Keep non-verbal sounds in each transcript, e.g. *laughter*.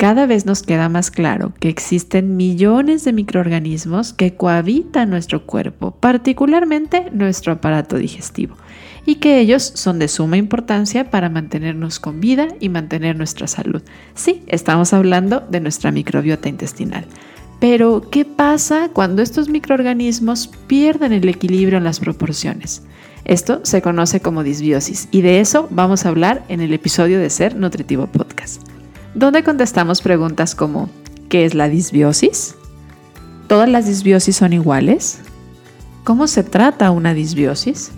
cada vez nos queda más claro que existen millones de microorganismos que cohabitan nuestro cuerpo, particularmente nuestro aparato digestivo, y que ellos son de suma importancia para mantenernos con vida y mantener nuestra salud. Sí, estamos hablando de nuestra microbiota intestinal. Pero, ¿qué pasa cuando estos microorganismos pierden el equilibrio en las proporciones? Esto se conoce como disbiosis y de eso vamos a hablar en el episodio de Ser Nutritivo Podcast donde contestamos preguntas como ¿qué es la disbiosis? ¿Todas las disbiosis son iguales? ¿Cómo se trata una disbiosis?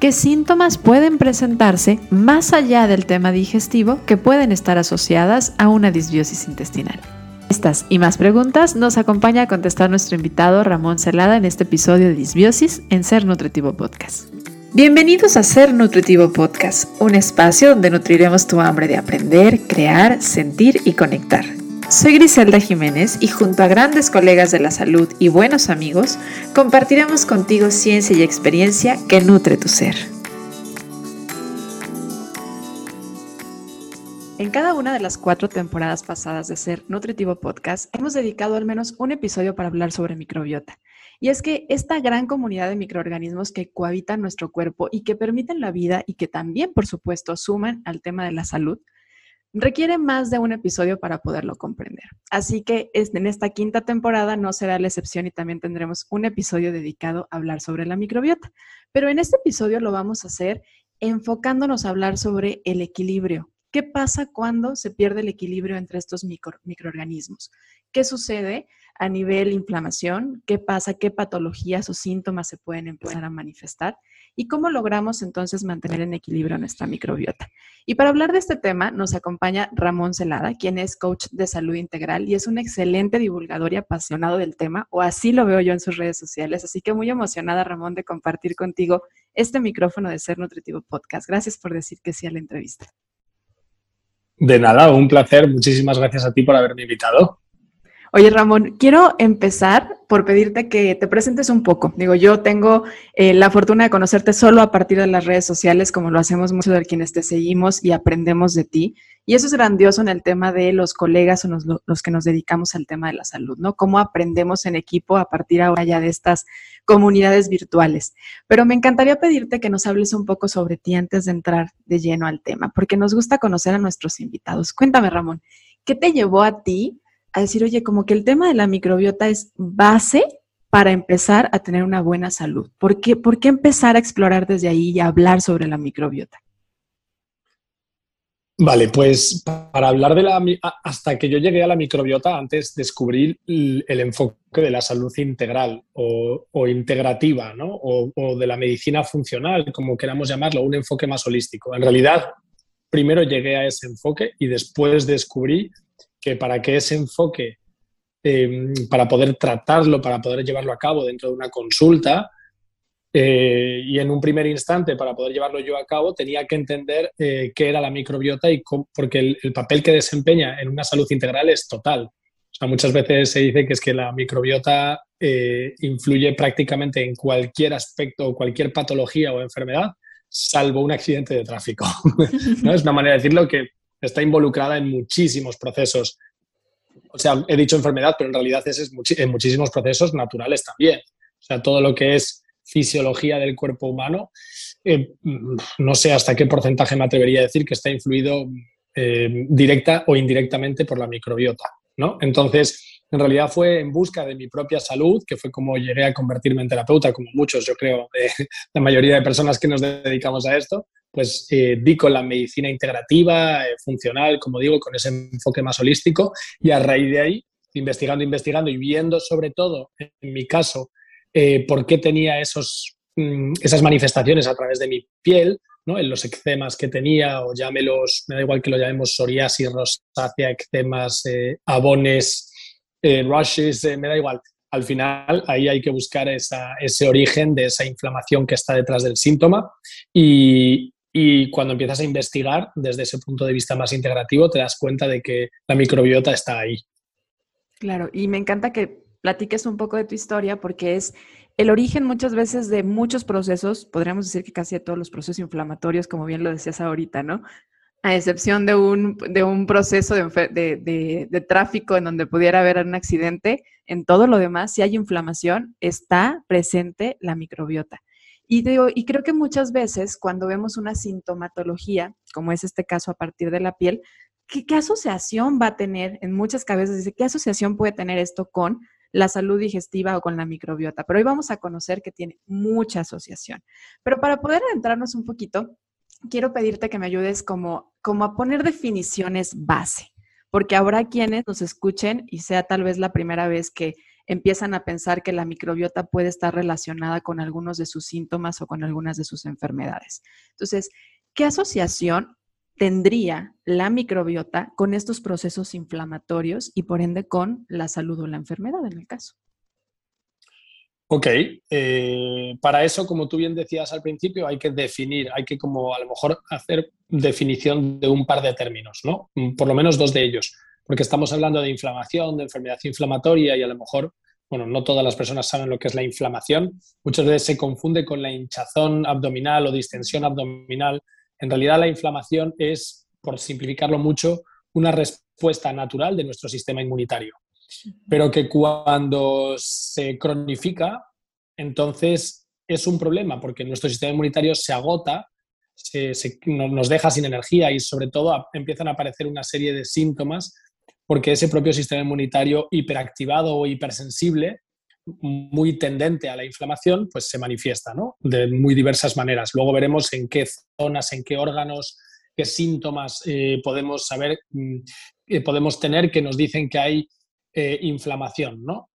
¿Qué síntomas pueden presentarse más allá del tema digestivo que pueden estar asociadas a una disbiosis intestinal? Estas y más preguntas nos acompaña a contestar nuestro invitado Ramón Celada en este episodio de Disbiosis en Ser Nutritivo Podcast. Bienvenidos a Ser Nutritivo Podcast, un espacio donde nutriremos tu hambre de aprender, crear, sentir y conectar. Soy Griselda Jiménez y junto a grandes colegas de la salud y buenos amigos, compartiremos contigo ciencia y experiencia que nutre tu ser. En cada una de las cuatro temporadas pasadas de Ser Nutritivo Podcast, hemos dedicado al menos un episodio para hablar sobre microbiota. Y es que esta gran comunidad de microorganismos que cohabitan nuestro cuerpo y que permiten la vida y que también, por supuesto, suman al tema de la salud, requiere más de un episodio para poderlo comprender. Así que en esta quinta temporada no será la excepción y también tendremos un episodio dedicado a hablar sobre la microbiota. Pero en este episodio lo vamos a hacer enfocándonos a hablar sobre el equilibrio. ¿Qué pasa cuando se pierde el equilibrio entre estos microorganismos? ¿Qué sucede a nivel inflamación, qué pasa, qué patologías o síntomas se pueden empezar a manifestar y cómo logramos entonces mantener en equilibrio nuestra microbiota. Y para hablar de este tema nos acompaña Ramón Celada, quien es coach de salud integral y es un excelente divulgador y apasionado del tema, o así lo veo yo en sus redes sociales. Así que muy emocionada, Ramón, de compartir contigo este micrófono de Ser Nutritivo Podcast. Gracias por decir que sí a la entrevista. De nada, un placer. Muchísimas gracias a ti por haberme invitado. Oye, Ramón, quiero empezar por pedirte que te presentes un poco. Digo, yo tengo eh, la fortuna de conocerte solo a partir de las redes sociales, como lo hacemos muchos de quienes te seguimos y aprendemos de ti. Y eso es grandioso en el tema de los colegas o los, los, que nos dedicamos al tema de la salud, ¿no? Cómo aprendemos en equipo a partir ahora ya de estas comunidades virtuales. Pero me encantaría pedirte que nos hables un poco sobre ti antes de entrar de lleno al tema, porque nos gusta conocer a nuestros invitados. Cuéntame, Ramón, ¿qué te llevó a ti a decir, oye, como que el tema de la microbiota es base para empezar a tener una buena salud. ¿Por qué, ¿Por qué empezar a explorar desde ahí y a hablar sobre la microbiota? Vale, pues para hablar de la... Hasta que yo llegué a la microbiota, antes descubrí el, enfoque de la salud integral o, integrativa, ¿no? O, o, de la medicina funcional, como queramos llamarlo, un enfoque más holístico. En realidad, primero llegué a ese enfoque y después descubrí que para que ese enfoque, em, para poder tratarlo, para poder llevarlo a cabo dentro de una consulta, eh, y en un primer instante, para poder llevarlo yo a cabo, tenía que entender eh, qué era la microbiota y porque el, papel que desempeña en una salud integral es total. O sea, muchas veces se dice que es que la microbiota eh, influye prácticamente en cualquier aspecto cualquier patología o enfermedad, salvo un accidente de tráfico. *laughs* ¿no? Es una manera de decirlo que está involucrada en muchísimos procesos. O sea, he dicho enfermedad, pero en realidad es en muchísimos procesos naturales también. O sea, todo lo que es fisiología del cuerpo humano, eh, no sé hasta qué porcentaje me atrevería a decir que está influido eh, directa o indirectamente por la microbiota. ¿no? Entonces, en realidad fue en busca de mi propia salud, que fue como llegué a convertirme en terapeuta, como muchos, yo creo, la mayoría de personas que nos dedicamos a esto, pues eh, di con la medicina integrativa, eh, funcional, como digo, con ese enfoque más holístico y a raíz de ahí, investigando, investigando y viendo sobre todo, en mi caso, eh, por qué tenía esos, mm, esas manifestaciones a través de mi piel, ¿no? en los eczemas que tenía, o llámelos, me da igual que lo llamemos psoriasis, rosácea, eczemas, abones, rushes, me da igual. Al final, ahí hay que buscar ese origen de esa inflamación que está detrás del síntoma y, y cuando empiezas a investigar desde ese punto de vista más integrativo, te das cuenta de que la microbiota está ahí. Claro, y me encanta que platiques un poco de tu historia porque es el origen muchas veces de muchos procesos, podríamos decir que casi de todos los procesos inflamatorios, como bien lo decías ahorita, ¿no? A excepción de un, de un proceso de, de, tráfico en donde pudiera haber un accidente, en todo lo demás, si hay inflamación, está presente la microbiota. Y, digo, y creo que muchas veces cuando vemos una sintomatología, como es este caso a partir de la piel, ¿qué, asociación va a tener? En muchas cabezas dice, ¿qué asociación puede tener esto con la salud digestiva o con la microbiota? Pero hoy vamos a conocer que tiene mucha asociación. Pero para poder adentrarnos un poquito, quiero pedirte que me ayudes como, como a poner definiciones base, porque habrá quienes nos escuchen y sea tal vez la primera vez que empiezan a pensar que la microbiota puede estar relacionada con algunos de sus síntomas o con algunas de sus enfermedades. Entonces, ¿qué asociación tendría la microbiota con estos procesos inflamatorios y por ende con la salud o la enfermedad en el caso? Ok, eh, para eso, como tú bien decías al principio, hay que definir, hay que como a lo mejor hacer definición de un par de términos, ¿no? Por lo menos dos de ellos porque estamos hablando de inflamación, de enfermedad inflamatoria y a lo mejor, bueno, no todas las personas saben lo que es la inflamación. Muchas veces se confunde con la hinchazón abdominal o distensión abdominal. En realidad la inflamación es, por simplificarlo mucho, una respuesta natural de nuestro sistema inmunitario, pero que cuando se cronifica, entonces es un problema porque nuestro sistema inmunitario se agota, nos deja sin energía y sobre todo empiezan a aparecer una serie de síntomas porque ese propio sistema inmunitario hiperactivado o hipersensible, muy tendente a la inflamación, pues se manifiesta ¿no? de muy diversas maneras. Luego veremos en qué zonas, en qué órganos, qué síntomas eh, podemos saber, mm, podemos tener que nos dicen que hay eh, inflamación, ¿no?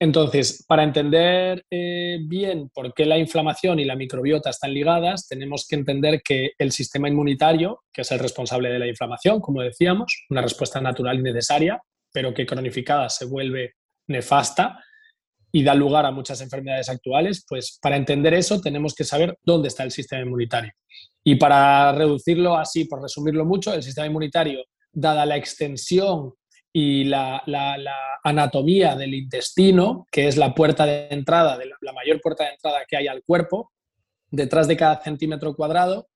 Entonces, para entender eh, bien por qué la inflamación y la microbiota están ligadas, tenemos que entender que el sistema inmunitario, que es el responsable de la inflamación, como decíamos, una respuesta natural y necesaria, pero que cronificada se vuelve nefasta y da lugar a muchas enfermedades actuales, pues para entender eso tenemos que saber dónde está el sistema inmunitario. Y para reducirlo así, por resumirlo mucho, el sistema inmunitario, dada la extensión y la, anatomía del intestino, que es la puerta de entrada, la, mayor puerta de entrada que hay al cuerpo, detrás de cada centímetro cuadrado,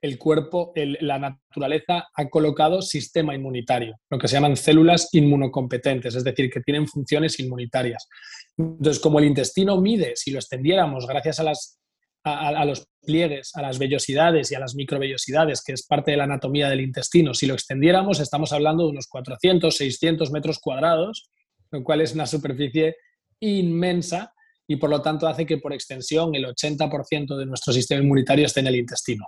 el cuerpo, la naturaleza ha colocado sistema inmunitario, lo que se llaman células inmunocompetentes, es decir, que tienen funciones inmunitarias. Entonces, como el intestino mide, si lo extendiéramos gracias a las a, los pliegues, a las vellosidades y a las microvellosidades, que es parte de la anatomía del intestino, si lo extendiéramos, estamos hablando de unos 400, 600 metros cuadrados, lo cual es una superficie inmensa y por lo tanto hace que por extensión el 80% de nuestro sistema inmunitario esté en el intestino.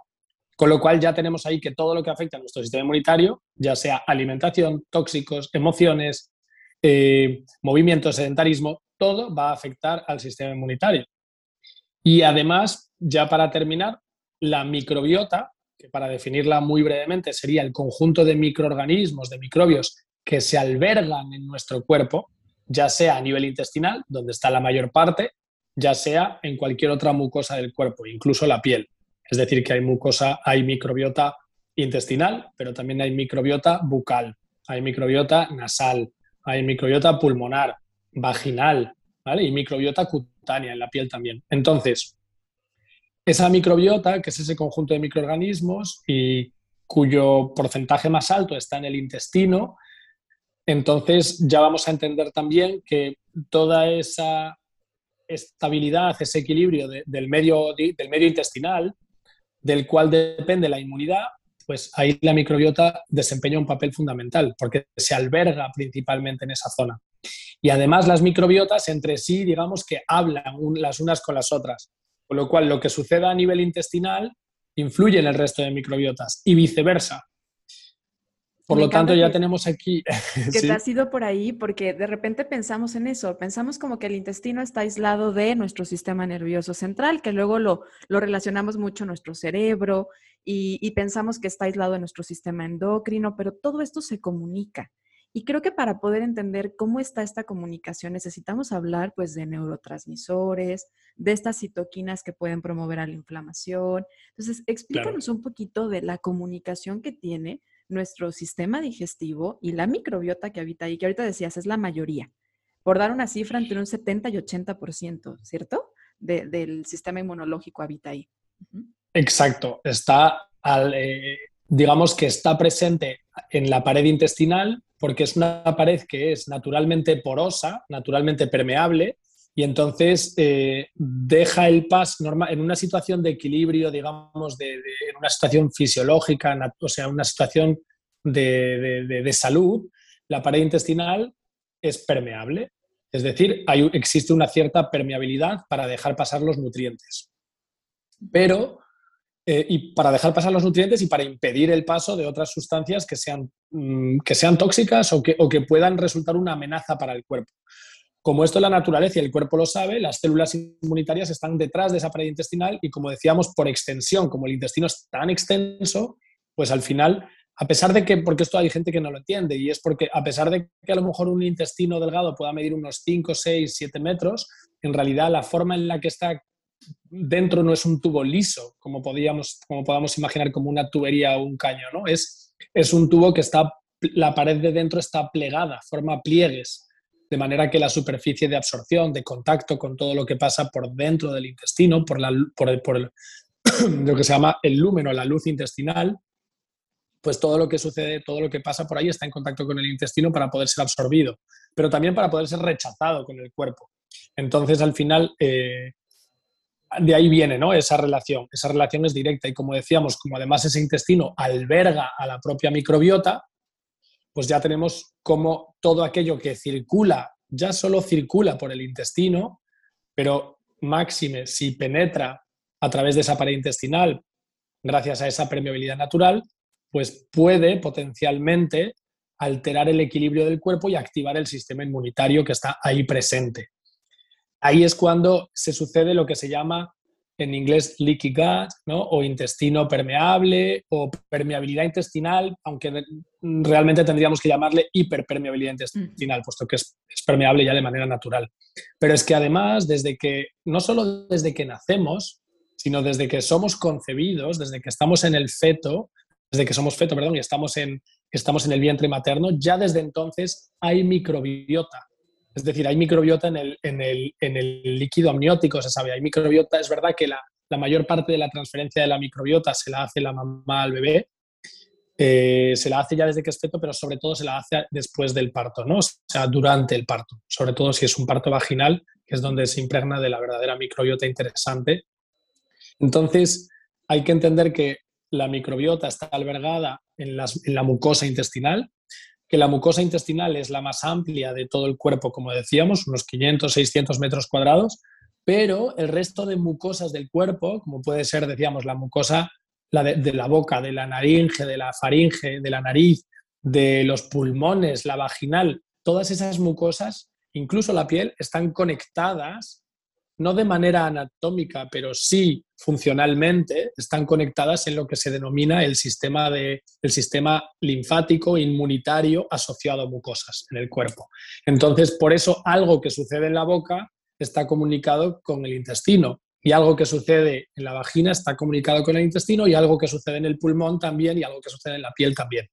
Con lo cual ya tenemos ahí que todo lo que afecta a nuestro sistema inmunitario, ya sea alimentación, tóxicos, emociones, eh, movimiento, sedentarismo, todo va a afectar al sistema inmunitario. Y además, ya para terminar, la microbiota, que para definirla muy brevemente sería el conjunto de microorganismos, de microbios que se albergan en nuestro cuerpo, ya sea a nivel intestinal, donde está la mayor parte, ya sea en cualquier otra mucosa del cuerpo, incluso la piel. Es decir, que hay mucosa, hay microbiota intestinal, pero también hay microbiota bucal, hay microbiota nasal, hay microbiota pulmonar, vaginal, Y microbiota cutánea en la piel también. Entonces, esa microbiota, que es ese conjunto de microorganismos y cuyo porcentaje más alto está en el intestino, entonces ya vamos a entender también que toda esa estabilidad, ese equilibrio del, medio, del medio intestinal, del cual depende la inmunidad, pues ahí la microbiota desempeña un papel fundamental, porque se alberga principalmente en esa zona. Y además las microbiotas entre sí, digamos que hablan las unas con las otras. Con lo cual, lo que suceda a nivel intestinal influye en el resto de microbiotas y viceversa. Por lo tanto, ya tenemos aquí... *laughs* Que te has ido por ahí porque de repente pensamos en eso, pensamos como que el intestino está aislado de nuestro sistema nervioso central, que luego lo, lo relacionamos mucho a nuestro cerebro y, y, pensamos que está aislado de nuestro sistema endocrino, pero todo esto se comunica. Y creo que para poder entender cómo está esta comunicación necesitamos hablar pues de neurotransmisores, de estas citoquinas que pueden promover a la inflamación. Entonces, explícanos un poquito de la comunicación que tiene nuestro sistema digestivo y la microbiota que habita ahí, que ahorita decías es la mayoría, por dar una cifra entre un 70 y 80%, ¿cierto? del sistema inmunológico habita ahí. Exacto, está al, eh, digamos que está presente en la pared intestinal porque es una pared que es naturalmente porosa, naturalmente permeable, y entonces eh, deja el paso en una situación de equilibrio, digamos, de, en una situación fisiológica, o sea, una situación de, salud, la pared intestinal es permeable. Es decir, hay, existe una cierta permeabilidad para dejar pasar los nutrientes. Pero, eh, y para dejar pasar los nutrientes y para impedir el paso de otras sustancias que sean, mm, que sean tóxicas o que, o que puedan resultar una amenaza para el cuerpo. Como esto es la naturaleza y el cuerpo lo sabe, las células inmunitarias están detrás de esa pared intestinal y como decíamos, por extensión, como el intestino es tan extenso, pues al final, a pesar de que, porque esto hay gente que no lo entiende, y es porque a pesar de que a lo mejor un intestino delgado pueda medir unos 5, 6, 7 metros, en realidad la forma en la que está dentro no es un tubo liso, como, podíamos, como podamos imaginar como una tubería o un caño, ¿no? Es, es un tubo que está, la pared de dentro está plegada, forma pliegues de manera que la superficie de absorción, de contacto con todo lo que pasa por dentro del intestino, por, la, por, por *coughs* lo que se llama el lúmeno, la luz intestinal, pues todo lo que sucede, todo lo que pasa por ahí está en contacto con el intestino para poder ser absorbido, pero también para poder ser rechazado con el cuerpo. Entonces, al final, eh, de ahí viene ¿no? esa relación. Esa relación es directa y como decíamos, como además ese intestino alberga a la propia microbiota, pues ya tenemos como todo aquello que circula, ya solo circula por el intestino, pero máxime si penetra a través de esa pared intestinal, gracias a esa permeabilidad natural, pues puede potencialmente alterar el equilibrio del cuerpo y activar el sistema inmunitario que está ahí presente. Ahí es cuando se sucede lo que se llama en inglés leaky gut, ¿no? o intestino permeable, o permeabilidad intestinal, aunque realmente tendríamos que llamarle hiperpermeabilidad intestinal, puesto que es, permeable ya de manera natural. Pero es que además, desde que, no solo desde que nacemos, sino desde que somos concebidos, desde que estamos en el feto, desde que somos feto, perdón, y estamos en, estamos en el vientre materno, ya desde entonces hay microbiota. Es decir, hay microbiota en el, en el, en el líquido amniótico, se sabe, hay microbiota. Es verdad que la, la, mayor parte de la transferencia de la microbiota se la hace la mamá al bebé, eh, se la hace ya desde que es feto, pero sobre todo se la hace después del parto, ¿no? O sea, durante el parto, sobre todo si es un parto vaginal, que es donde se impregna de la verdadera microbiota interesante. Entonces, hay que entender que la microbiota está albergada en, en la mucosa intestinal, que la mucosa intestinal es la más amplia de todo el cuerpo, como decíamos, unos 500, 600 metros cuadrados, pero el resto de mucosas del cuerpo, como puede ser, decíamos, la mucosa la de, la boca, de la naringe, de la faringe, de la nariz, de los pulmones, la vaginal, todas esas mucosas, incluso la piel, están conectadas no de manera anatómica, pero sí funcionalmente, están conectadas en lo que se denomina el sistema, de, el sistema linfático inmunitario asociado a mucosas en el cuerpo. Entonces, por eso algo que sucede en la boca está comunicado con el intestino y algo que sucede en la vagina está comunicado con el intestino y algo que sucede en el pulmón también y algo que sucede en la piel también.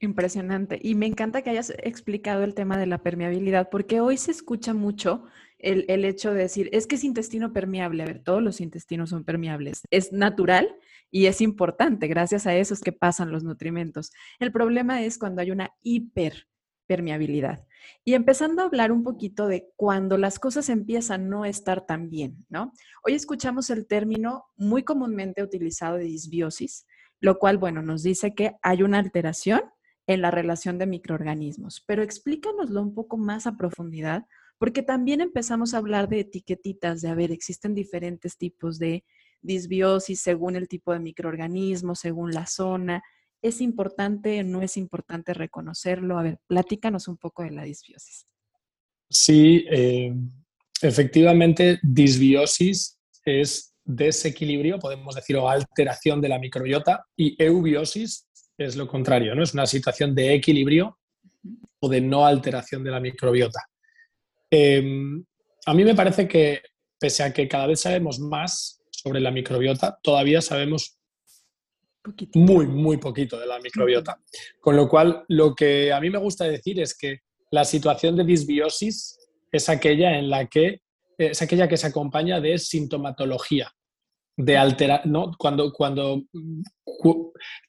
Impresionante. Y me encanta que hayas explicado el tema de la permeabilidad, porque hoy se escucha mucho el, hecho de decir, es que es intestino permeable. A ver, todos los intestinos son permeables. Es natural y es importante. Gracias a eso es que pasan los nutrimentos. El problema es cuando hay una hiperpermeabilidad. Y empezando a hablar un poquito de cuando las cosas empiezan a no estar tan bien, ¿no? Hoy escuchamos el término muy comúnmente utilizado de disbiosis, lo cual, bueno, nos dice que hay una alteración en la relación de microorganismos. Pero explícanoslo un poco más a profundidad porque también empezamos a hablar de etiquetitas, de, a ver, existen diferentes tipos de disbiosis según el tipo de microorganismo, según la zona. ¿Es importante o no es importante reconocerlo? A ver, platícanos un poco de la disbiosis. Sí, eh, efectivamente, disbiosis es desequilibrio, podemos decir, o alteración de la microbiota, y eubiosis es lo contrario, ¿no? Es una situación de equilibrio o de no alteración de la microbiota. Em, a mí me parece que, pese a que cada vez sabemos más sobre la microbiota, todavía sabemos muy, muy poquito de la microbiota. Con lo cual, lo que a mí me gusta decir es que la situación de disbiosis es aquella en la que es aquella que se acompaña de sintomatología. De alterar, ¿no? Cuando, cuando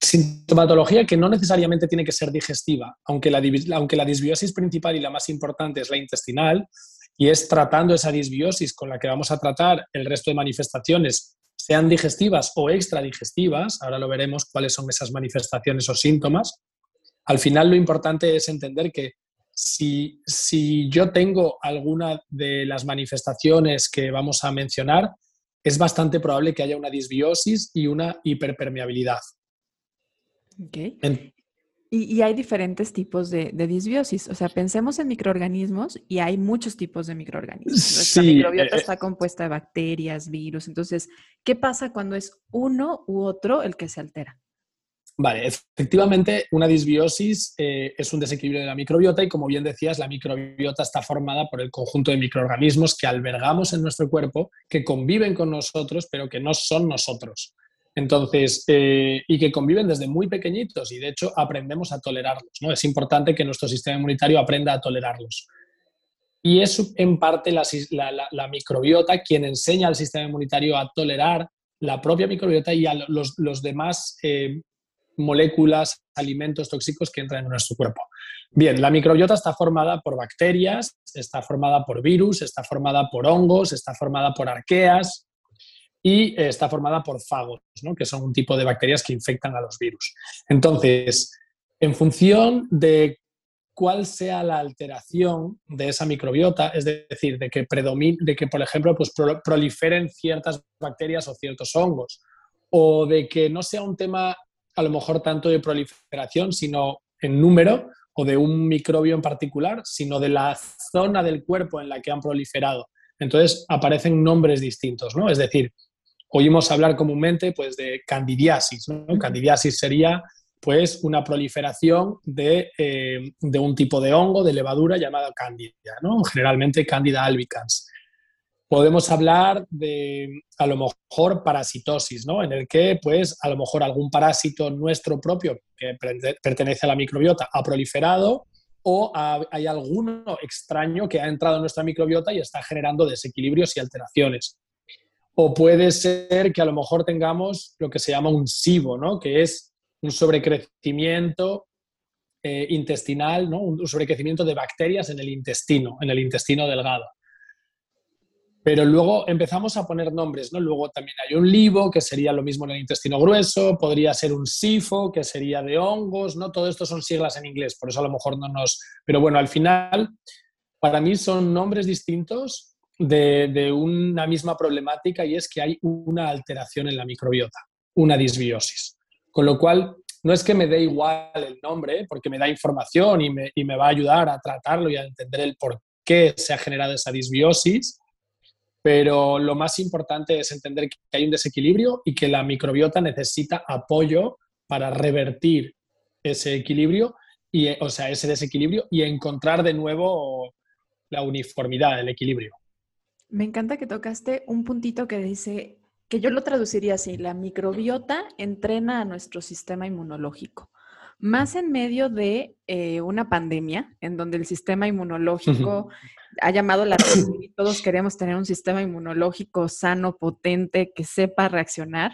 sintomatología que no necesariamente tiene que ser digestiva, aunque la, aunque la disbiosis principal y la más importante es la intestinal, y es tratando esa disbiosis con la que vamos a tratar el resto de manifestaciones, sean digestivas o extradigestivas, ahora lo veremos cuáles son esas manifestaciones o síntomas, al final lo importante es entender que si, si yo tengo alguna de las manifestaciones que vamos a mencionar, es bastante probable que haya una disbiosis y una hiperpermeabilidad. Okay. y, hay diferentes tipos de, disbiosis. O sea, pensemos en microorganismos y hay muchos tipos de microorganismos. Nuestra microbiota eh, está compuesta de bacterias, virus. Entonces, ¿qué pasa cuando es uno u otro el que se altera? Vale, efectivamente, una disbiosis eh, es un desequilibrio de la microbiota y como bien decías, la microbiota está formada por el conjunto de microorganismos que albergamos en nuestro cuerpo, que conviven con nosotros, pero que no son nosotros. Entonces, eh, y que conviven desde muy pequeñitos y de hecho aprendemos a tolerarlos. ¿no? Es importante que nuestro sistema inmunitario aprenda a tolerarlos. Y es en parte la, microbiota quien enseña al sistema inmunitario a tolerar la propia microbiota y a los, demás eh, moléculas, alimentos tóxicos que entran en nuestro cuerpo. Bien, la microbiota está formada por bacterias, está formada por virus, está formada por hongos, está formada por arqueas y está formada por fagos, que son un tipo de bacterias que infectan a los virus. Entonces, en función de cuál sea la alteración de esa microbiota, es decir, de que, predomine, de que por ejemplo, pues proliferen ciertas bacterias o ciertos hongos, o de que no sea un tema a lo mejor tanto de proliferación, sino en número, o de un microbio en particular, sino de la zona del cuerpo en la que han proliferado. Entonces aparecen nombres distintos, ¿no? Es decir, oímos hablar comúnmente pues, de candidiasis. ¿no? Candidiasis sería pues, una proliferación de, eh, de, un tipo de hongo, de levadura llamada candida, ¿no? generalmente candida albicans podemos hablar de a lo mejor parasitosis, ¿no? En el que, pues, a lo mejor algún parásito nuestro propio que pertenece a la microbiota ha proliferado o hay alguno extraño que ha entrado en nuestra microbiota y está generando desequilibrios y alteraciones. O puede ser que a lo mejor tengamos lo que se llama un SIBO, ¿no? Que es un sobrecrecimiento eh, intestinal. Un sobrecrecimiento de bacterias en el intestino, en el intestino delgado. Pero luego empezamos a poner nombres, ¿no? Luego también hay un libo, que sería lo mismo en el intestino grueso, podría ser un sifo, que sería de hongos, ¿no? Todo esto son siglas en inglés, por eso a lo mejor no nos... Pero bueno, al final, para mí son nombres distintos de, una misma problemática y es que hay una alteración en la microbiota, una disbiosis. Con lo cual, no es que me dé igual el nombre, porque me da información y me va a ayudar a tratarlo y a entender el por qué se ha generado esa disbiosis, pero lo más importante es entender que hay un desequilibrio y que la microbiota necesita apoyo para revertir ese equilibrio, y, o sea, ese desequilibrio y encontrar de nuevo la uniformidad, el equilibrio. Me encanta que tocaste un puntito que dice, que yo lo traduciría así, la microbiota entrena a nuestro sistema inmunológico más en medio de eh, una pandemia en donde el sistema inmunológico ha llamado la atención y todos queremos tener un sistema inmunológico sano, potente, que sepa reaccionar,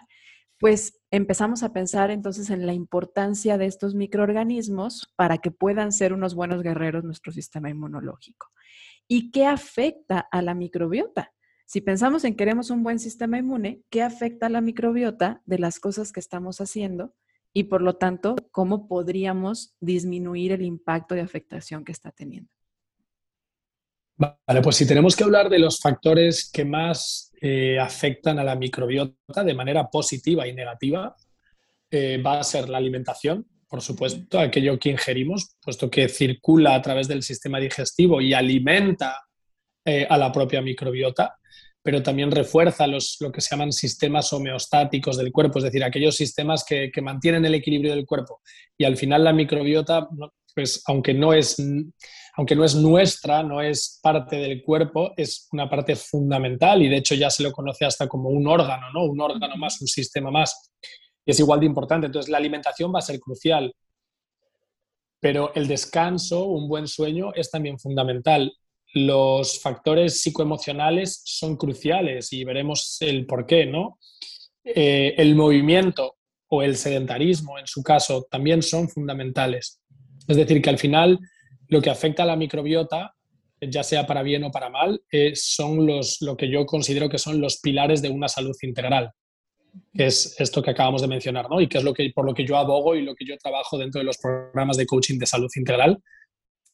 pues empezamos a pensar entonces en la importancia de estos microorganismos para que puedan ser unos buenos guerreros nuestro sistema inmunológico. ¿Y qué afecta a la microbiota? Si pensamos en queremos un buen sistema inmune, ¿qué afecta a la microbiota de las cosas que estamos haciendo y por lo tanto, cómo podríamos disminuir el impacto de afectación que está teniendo. Vale, pues si tenemos que hablar de los factores que más eh, afectan a la microbiota de manera positiva y negativa, eh, va a ser la alimentación, por supuesto, aquello que ingerimos, puesto que circula a través del sistema digestivo y alimenta eh, a la propia microbiota pero también refuerza los, lo que se llaman sistemas homeostáticos del cuerpo, es decir, aquellos sistemas que, mantienen el equilibrio del cuerpo. Y al final la microbiota, pues aunque no es, aunque no es nuestra, no es parte del cuerpo, es una parte fundamental y de hecho ya se lo conoce hasta como un órgano, ¿no? Un órgano más, un sistema más. Y es igual de importante. Entonces la alimentación va a ser crucial. Pero el descanso, un buen sueño, es también fundamental los factores psicoemocionales son cruciales y veremos el por qué, ¿no? eh, el movimiento o el sedentarismo, en su caso, también son fundamentales. Es decir, que al final lo que afecta a la microbiota, ya sea para bien o para mal, eh, son los, lo que yo considero que son los pilares de una salud integral, es esto que acabamos de mencionar, ¿no? Y que es lo que, por lo que yo abogo y lo que yo trabajo dentro de los programas de coaching de salud integral,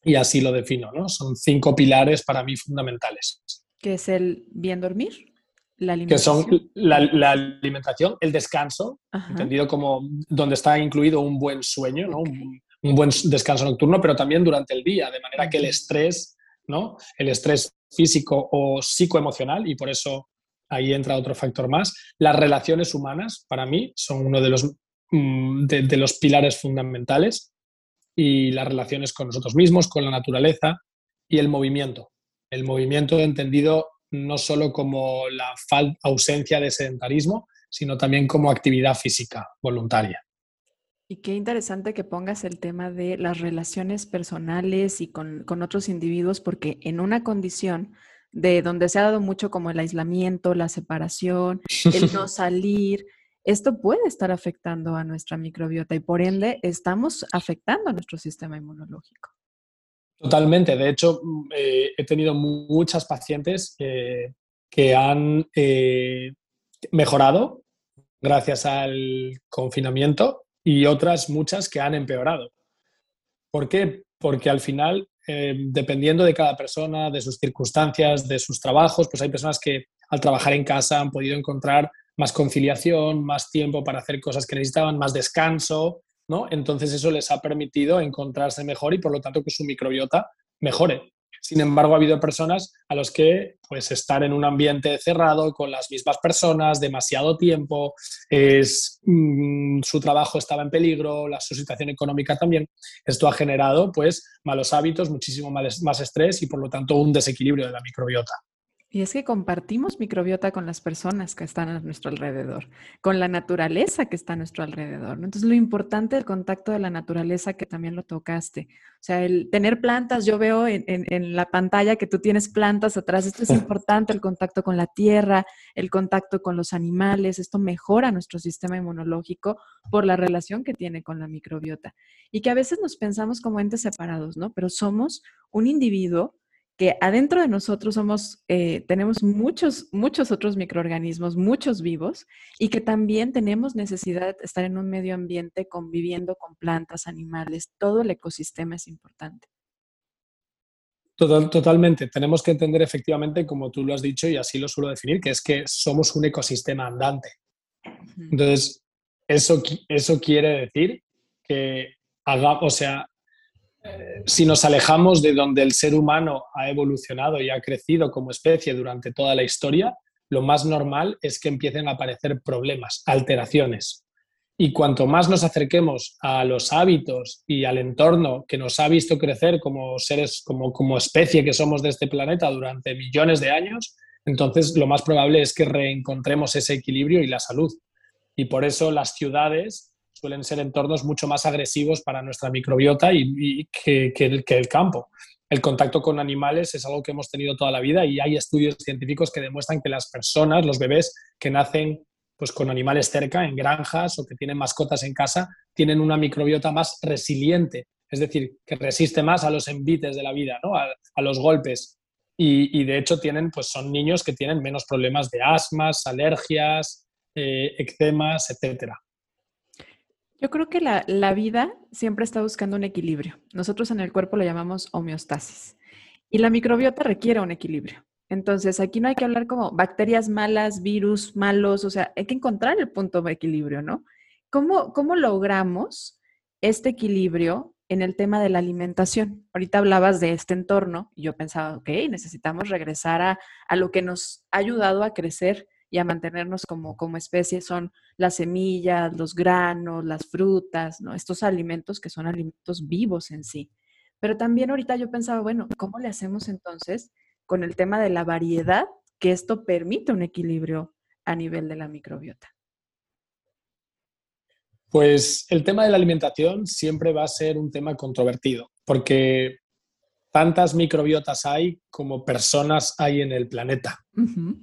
y así lo defino, ¿no? Son cinco pilares para mí fundamentales. ¿Qué es el bien dormir? La alimentación. Que son la, alimentación, el descanso, entendido como donde está incluido un buen sueño, ¿no? un, buen descanso nocturno, pero también durante el día, de manera que el estrés, ¿no? el estrés físico o psicoemocional, y por eso ahí entra otro factor más, las relaciones humanas, para mí, son uno de los, mm, de los pilares fundamentales, y las relaciones con nosotros mismos, con la naturaleza y el movimiento. El movimiento entendido no solo como la ausencia de sedentarismo, sino también como actividad física voluntaria. Y qué interesante que pongas el tema de las relaciones personales y con, con, otros individuos, porque en una condición de donde se ha dado mucho como el aislamiento, la separación, el no *laughs* salir, esto puede estar afectando a nuestra microbiota y por ende estamos afectando a nuestro sistema inmunológico. Totalmente. De hecho, mm, eh, he tenido muchas pacientes que han eh, mejorado gracias al confinamiento y otras muchas que han empeorado. ¿Por qué? Porque al final, eh, dependiendo de cada persona, de sus circunstancias, de sus trabajos, pues hay personas que al trabajar en casa han podido encontrar más conciliación, más tiempo para hacer cosas que necesitaban, más descanso, ¿no? Entonces eso les ha permitido encontrarse mejor y por lo tanto que su microbiota mejore. Sin embargo, ha habido personas a los que pues estar en un ambiente cerrado con las mismas personas demasiado tiempo, es, mm, su trabajo estaba en peligro, la, su situación económica también. Esto ha generado pues malos hábitos, muchísimo más estrés y por lo tanto un desequilibrio de la microbiota. Y es que compartimos microbiota con las personas que están a nuestro alrededor, con la naturaleza que está a nuestro alrededor. Entonces, lo importante del contacto de la naturaleza, que también lo tocaste. O sea, el tener plantas, yo veo en, en, la pantalla que tú tienes plantas atrás, esto es importante, el contacto con la tierra, el contacto con los animales, esto mejora nuestro sistema inmunológico por la relación que tiene con la microbiota. Y que a veces nos pensamos como entes separados, ¿no? Pero somos un individuo que adentro de nosotros somos, eh, tenemos muchos, muchos otros microorganismos, muchos vivos, y que también tenemos necesidad de estar en un medio ambiente conviviendo con plantas, animales, todo el ecosistema es importante. totalmente. Tenemos que entender efectivamente, como tú lo has dicho y así lo suelo definir, que es que somos un ecosistema andante. Entonces, eso, eso quiere decir que haga, o sea, si nos alejamos de donde el ser humano ha evolucionado y ha crecido como especie durante toda la historia, lo más normal es que empiecen a aparecer problemas, alteraciones. Y cuanto más nos acerquemos a los hábitos y al entorno que nos ha visto crecer como seres, como, como especie que somos de este planeta durante millones de años, entonces lo más probable es que reencontremos ese equilibrio y la salud. Y por eso las ciudades suelen ser entornos mucho más agresivos para nuestra microbiota y, que, el, campo. El contacto con animales es algo que hemos tenido toda la vida y hay estudios científicos que demuestran que las personas, los bebés que nacen pues, con animales cerca, en granjas o que tienen mascotas en casa, tienen una microbiota más resiliente, es decir, que resiste más a los envites de la vida, ¿no? a, los golpes. Y, de hecho tienen, pues son niños que tienen menos problemas de asmas, alergias, eh, eczemas, etcétera. Yo creo que la, vida siempre está buscando un equilibrio. Nosotros en el cuerpo lo llamamos homeostasis. Y la microbiota requiere un equilibrio. Entonces, aquí no hay que hablar como bacterias malas, virus malos, o sea, hay que encontrar el punto de equilibrio, ¿no? ¿Cómo, cómo logramos este equilibrio en el tema de la alimentación? Ahorita hablabas de este entorno y yo pensaba, ok, necesitamos regresar a, a lo que nos ha ayudado a crecer y a mantenernos como, como especie son las semillas, los granos, las frutas, ¿no? Estos alimentos que son alimentos vivos en sí. Pero también ahorita yo pensaba, bueno, ¿cómo le hacemos entonces con el tema de la variedad que esto permite un equilibrio a nivel de la microbiota? Pues el tema de la alimentación siempre va a ser un tema controvertido, porque tantas microbiotas hay como personas hay en el planeta.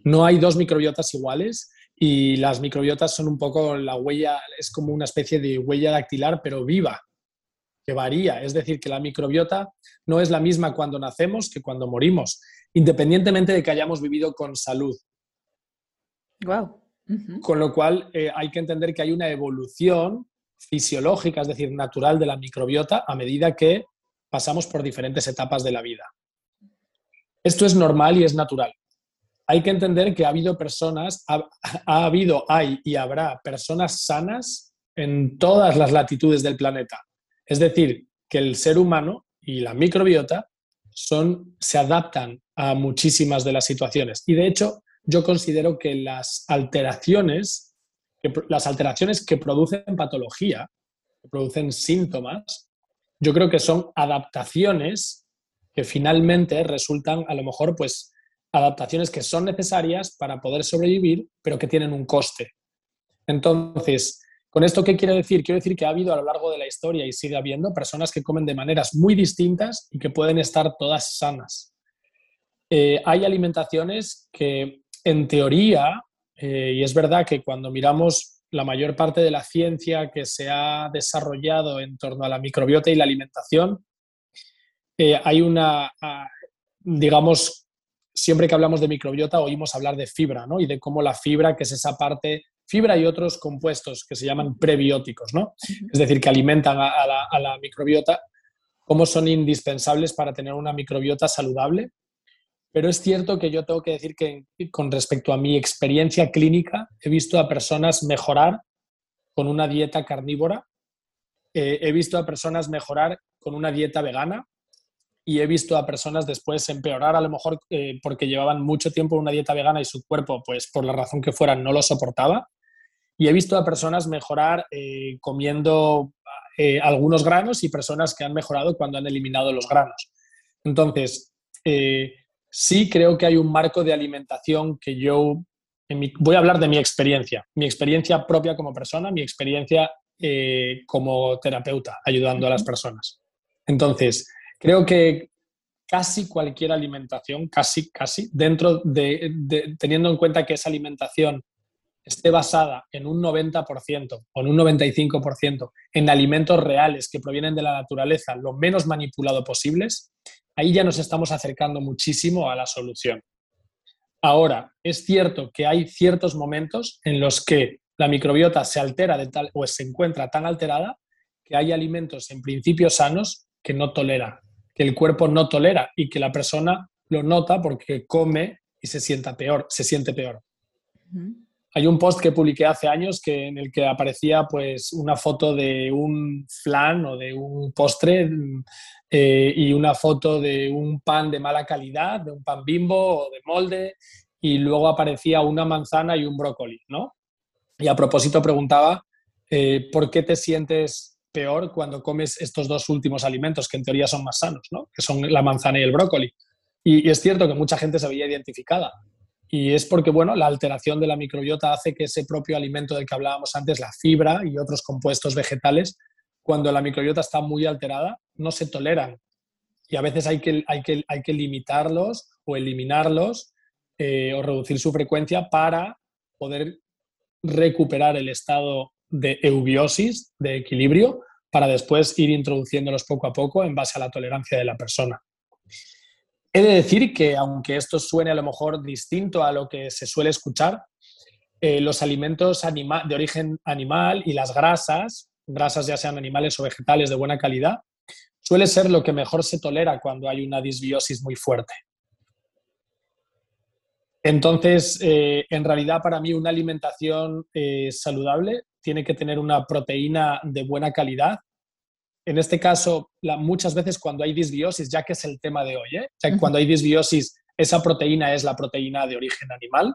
No hay dos microbiotas iguales y las microbiotas son un poco la huella, es como una especie de huella dactilar, pero viva, que varía. Es decir, que la microbiota no es la misma cuando nacemos que cuando morimos, independientemente de que hayamos vivido con salud. Wow. Con lo cual eh, hay que entender que hay una evolución fisiológica, es decir, natural de la microbiota a medida que pasamos por diferentes etapas de la vida. Esto es normal y es natural. Hay que entender que ha habido personas, ha, habido, hay y habrá personas sanas en todas las latitudes del planeta. Es decir, que el ser humano y la microbiota son, se adaptan a muchísimas de las situaciones. Y de hecho, yo considero que las alteraciones, las alteraciones que producen patología, que producen síntomas, yo creo que son adaptaciones que finalmente resultan a lo mejor pues adaptaciones que son necesarias para poder sobrevivir, pero que tienen un coste. Entonces, ¿con esto qué quiero decir? Quiero decir que ha habido a lo largo de la historia y sigue habiendo personas que comen de maneras muy distintas y que pueden estar todas sanas. Eh, hay alimentaciones que en teoría, eh, y es verdad que cuando miramos la mayor parte de la ciencia que se ha desarrollado en torno a la microbiota y la alimentación, eh, hay una, ah, digamos, siempre que hablamos de microbiota oímos hablar de fibra, ¿no? Y de cómo la fibra, que es esa parte, fibra y otros compuestos que se llaman prebióticos, ¿no? Es decir, que alimentan a, la, a la microbiota, cómo son indispensables para tener una microbiota saludable pero es cierto que yo tengo que decir que con respecto a mi experiencia clínica, he visto a personas mejorar con una dieta carnívora, eh, he visto a personas mejorar con una dieta vegana y he visto a personas después empeorar a lo mejor eh, porque llevaban mucho tiempo en una dieta vegana y su cuerpo, pues por la razón que fuera, no lo soportaba. Y he visto a personas mejorar eh, comiendo algunos granos y personas que han mejorado cuando han eliminado los granos. Entonces, sí creo que hay un marco de alimentación que yo, voy a hablar de mi experiencia, mi experiencia propia como persona, mi experiencia eh, como terapeuta, ayudando a las personas. Entonces, creo que casi cualquier alimentación, casi, casi, dentro de, teniendo en cuenta que esa alimentación esté basada en un 90% o en un 95% en alimentos reales que provienen de la naturaleza, lo menos manipulado posibles, ahí ya nos estamos acercando muchísimo a la solución. Ahora, es cierto que hay ciertos momentos en los que la microbiota se altera de tal o se encuentra tan alterada que hay alimentos en principio sanos que no tolera, que el cuerpo no tolera y que la persona lo nota porque come y se sienta peor, se siente peor. Hay un post que publiqué hace años que, en el que aparecía pues una foto de un flan o de un postre eh, y una foto de un pan de mala calidad, de un pan bimbo o de molde, y luego aparecía una manzana y un brócoli, ¿no? Y a propósito preguntaba, eh, ¿por qué te sientes peor cuando comes estos dos últimos alimentos que en teoría son más sanos, ¿no? Que son la manzana y el brócoli. Y, y es cierto que mucha gente se veía identificada. Y es porque, bueno, la alteración de la microbiota hace que ese propio alimento del que hablábamos antes, la fibra y otros compuestos vegetales, cuando la microbiota está muy alterada, no se toleran. Y a veces hay que, hay que, hay que limitarlos o eliminarlos eh, o reducir su frecuencia para poder recuperar el estado de eubiosis, de equilibrio, para después ir introduciéndolos poco a poco en base a la tolerancia de la persona. He de decir que, aunque esto suene a lo mejor distinto a lo que se suele escuchar, eh, los alimentos de origen animal y las grasas grasas ya sean animales o vegetales de buena calidad, suele ser lo que mejor se tolera cuando hay una disbiosis muy fuerte. Entonces, eh, en realidad para mí una alimentación eh, saludable tiene que tener una proteína de buena calidad. En este caso, muchas veces cuando hay disbiosis, ya que es el tema de hoy, ¿eh? cuando hay disbiosis, esa proteína es la proteína de origen animal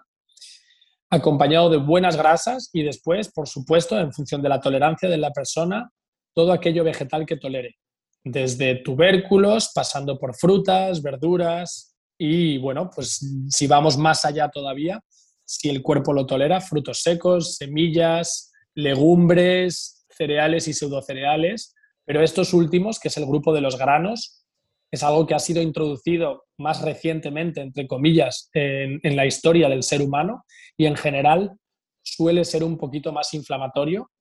acompañado de buenas grasas y después, por supuesto, en función de la tolerancia de la persona, todo aquello vegetal que tolere, desde tubérculos, pasando por frutas, verduras y, bueno, pues si vamos más allá todavía, si el cuerpo lo tolera, frutos secos, semillas, legumbres, cereales y pseudocereales, pero estos últimos, que es el grupo de los granos, es algo que ha sido introducido más recientemente, entre comillas, en, la historia del ser humano y en general suele ser un poquito más inflamatorio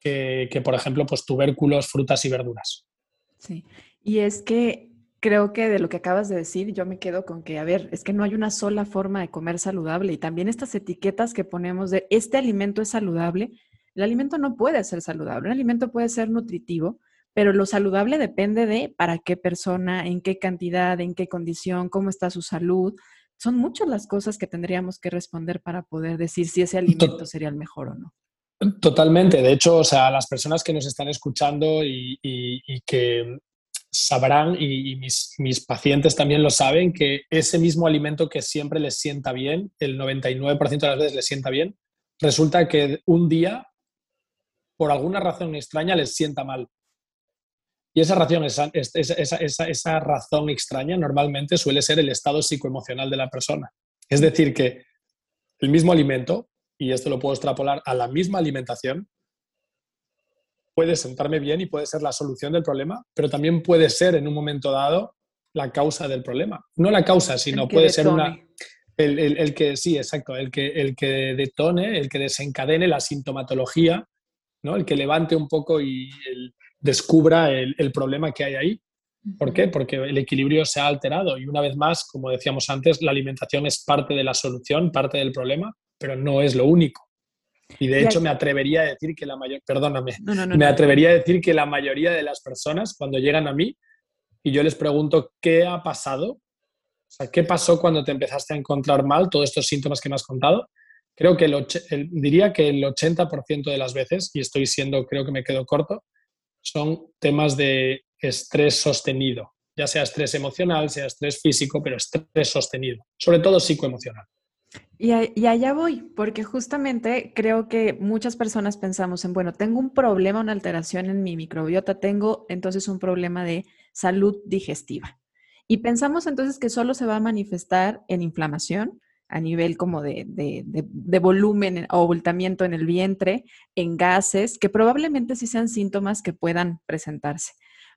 que, por ejemplo, pues tubérculos, frutas y verduras. Sí, y es que creo que de lo que acabas de decir, yo me quedo con que, a ver, es que no hay una sola forma de comer saludable y también estas etiquetas que ponemos de este alimento es saludable, el alimento no puede ser saludable, el alimento puede ser nutritivo, pero lo saludable depende de para qué persona, en qué cantidad, en qué condición, cómo está su salud. Son muchas las cosas que tendríamos que responder para poder decir si ese alimento sería el mejor o no. Totalmente. De hecho, o sea, las personas que nos están escuchando y, que sabrán, y, mis, mis, pacientes también lo saben, que ese mismo alimento que siempre les sienta bien, el 99% de las veces les sienta bien, resulta que un día, por alguna razón extraña, les sienta mal. Y esa razón, esa, esa, razón extraña normalmente suele ser el estado psicoemocional de la persona. Es decir, que el mismo alimento, y esto lo puedo extrapolar a la misma alimentación, puede sentarme bien y puede ser la solución del problema, pero también puede ser en un momento dado la causa del problema. No la causa, sino puede ser una... El, el, que, sí, exacto, el que, el que detone, el que desencadene la sintomatología, ¿no? el que levante un poco y el, descubra el, problema que hay ahí. ¿Por qué? Porque el equilibrio se ha alterado y una vez más, como decíamos antes, la alimentación es parte de la solución, parte del problema, pero no es lo único. Y de hecho me atrevería a decir que la mayor, perdóname, me atrevería a decir que la mayoría de las personas cuando llegan a mí y yo les pregunto qué ha pasado, o sea, qué pasó cuando te empezaste a encontrar mal todos estos síntomas que me has contado, creo que diría que el 80% de las veces, y estoy siendo, creo que me quedo corto, son temas de estrés sostenido, ya sea estrés emocional, sea estrés físico, pero estrés sostenido, sobre todo psicoemocional. Y, y, allá voy, porque justamente creo que muchas personas pensamos en, bueno, tengo un problema, una alteración en mi microbiota, tengo entonces un problema de salud digestiva. Y pensamos entonces que solo se va a manifestar en inflamación, a nivel como de, de, volumen o abultamiento en el vientre, en gases, que probablemente sí sean síntomas que puedan presentarse,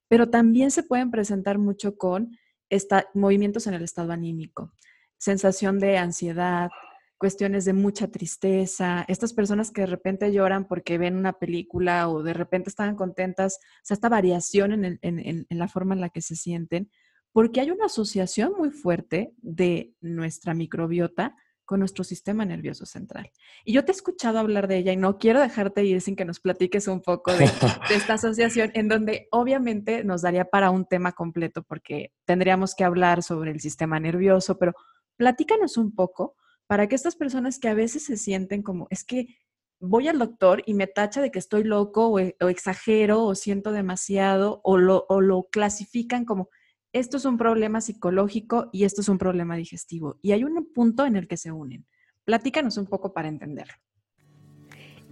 pero también se pueden presentar mucho con esta, movimientos en el estado anímico, sensación de ansiedad, cuestiones de mucha tristeza, estas personas que de repente lloran porque ven una película o de repente están contentas, o sea, esta variación en, en la forma en la que se sienten, porque hay una asociación muy fuerte de nuestra microbiota con nuestro sistema nervioso central. Y yo te he escuchado hablar de ella y no quiero dejarte ir sin que nos platiques un poco de, esta asociación, en donde obviamente nos daría para un tema completo porque tendríamos que hablar sobre el sistema nervioso, pero platícanos un poco para que estas personas que a veces se sienten como, es que voy al doctor y me tacha de que estoy loco o, exagero o siento demasiado o lo, o lo clasifican como esto es un problema psicológico y esto es un problema digestivo. Y hay un punto en el que se unen. Platícanos un poco para entenderlo.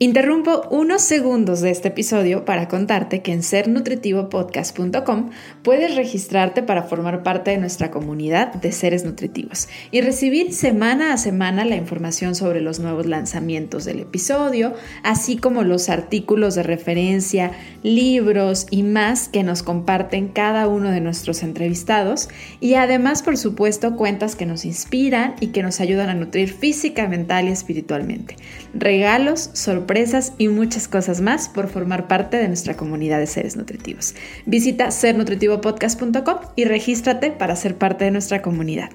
Interrumpo unos segundos de este episodio para contarte que en sernutritivopodcast.com puedes registrarte para formar parte de nuestra comunidad de seres nutritivos y recibir semana a semana la información sobre los nuevos lanzamientos del episodio, así como los artículos de referencia, libros y más que nos comparten cada uno de nuestros entrevistados y además, por supuesto, cuentas que nos inspiran y que nos ayudan a nutrir física, mental y espiritualmente. Regalos, sorpresas, y muchas cosas más por formar parte de nuestra comunidad de seres nutritivos. Visita sernutritivopodcast.com y regístrate para ser parte de nuestra comunidad.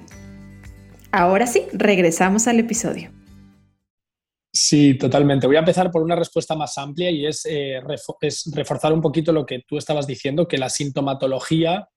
Ahora sí, regresamos al episodio. Sí, totalmente. Voy a empezar por una respuesta más amplia y es, eh, es reforzar un poquito lo que tú estabas diciendo, que la sintomatología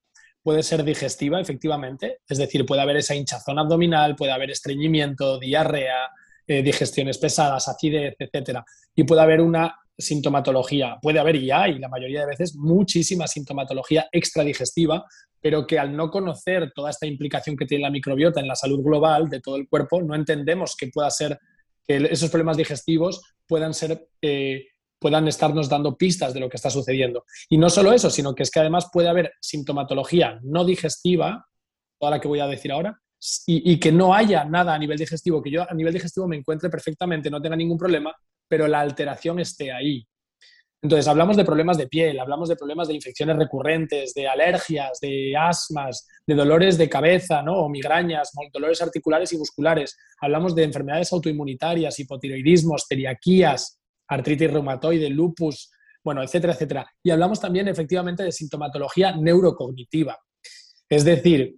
puede ser digestiva, efectivamente. Es decir, puede haber esa hinchazón abdominal, puede haber estreñimiento, diarrea, eh, digestiones pesadas, acidez, etcétera. Y puede haber una sintomatología, puede haber y hay la mayoría de veces muchísima sintomatología extradigestiva, pero que al no conocer toda esta implicación que tiene la microbiota en la salud global de todo el cuerpo, no entendemos que pueda ser que esos problemas digestivos puedan ser eh, puedan estarnos dando pistas de lo que está sucediendo. Y no solo eso, sino que es que además puede haber sintomatología no digestiva, toda la que voy a decir ahora, y, que no haya nada a nivel digestivo, que yo a nivel digestivo me encuentre perfectamente, no tenga ningún problema, pero la alteración esté ahí. Entonces, hablamos de problemas de piel, hablamos de problemas de infecciones recurrentes, de alergias, de asmas, de dolores de cabeza, ¿no? O migrañas, dolores articulares y musculares. Hablamos de enfermedades autoinmunitarias, hipotiroidismos, celiaquías, artritis reumatoide, lupus, bueno, etcétera, etcétera. Y hablamos también, efectivamente, de sintomatología neurocognitiva. Es decir,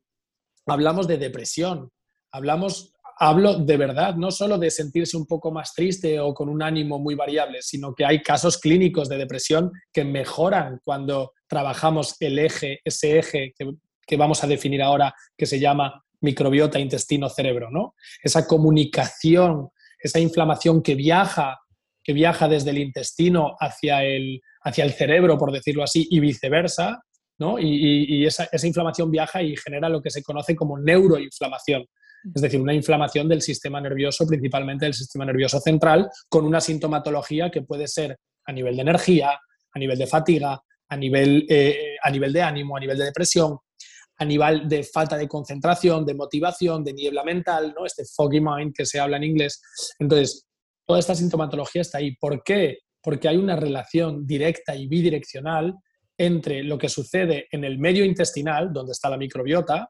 hablamos de depresión, hablamos hablo de verdad, no solo de sentirse un poco más triste o con un ánimo muy variable, sino que hay casos clínicos de depresión que mejoran cuando trabajamos el eje, ese eje que, vamos a definir ahora, que se llama microbiota intestino-cerebro, ¿no? Esa comunicación, esa inflamación que viaja, que viaja desde el intestino hacia el, hacia el cerebro, por decirlo así, y viceversa, ¿no? Y, esa, esa, inflamación viaja y genera lo que se conoce como neuroinflamación es decir, una inflamación del sistema nervioso, principalmente del sistema nervioso central, con una sintomatología que puede ser a nivel de energía, a nivel de fatiga, a nivel, eh, a nivel de ánimo, a nivel de depresión, a nivel de falta de concentración, de motivación, de niebla mental, ¿no? este foggy mind que se habla en inglés. Entonces, toda esta sintomatología está ahí. ¿Por qué? Porque hay una relación directa y bidireccional entre lo que sucede en el medio intestinal, donde está la microbiota,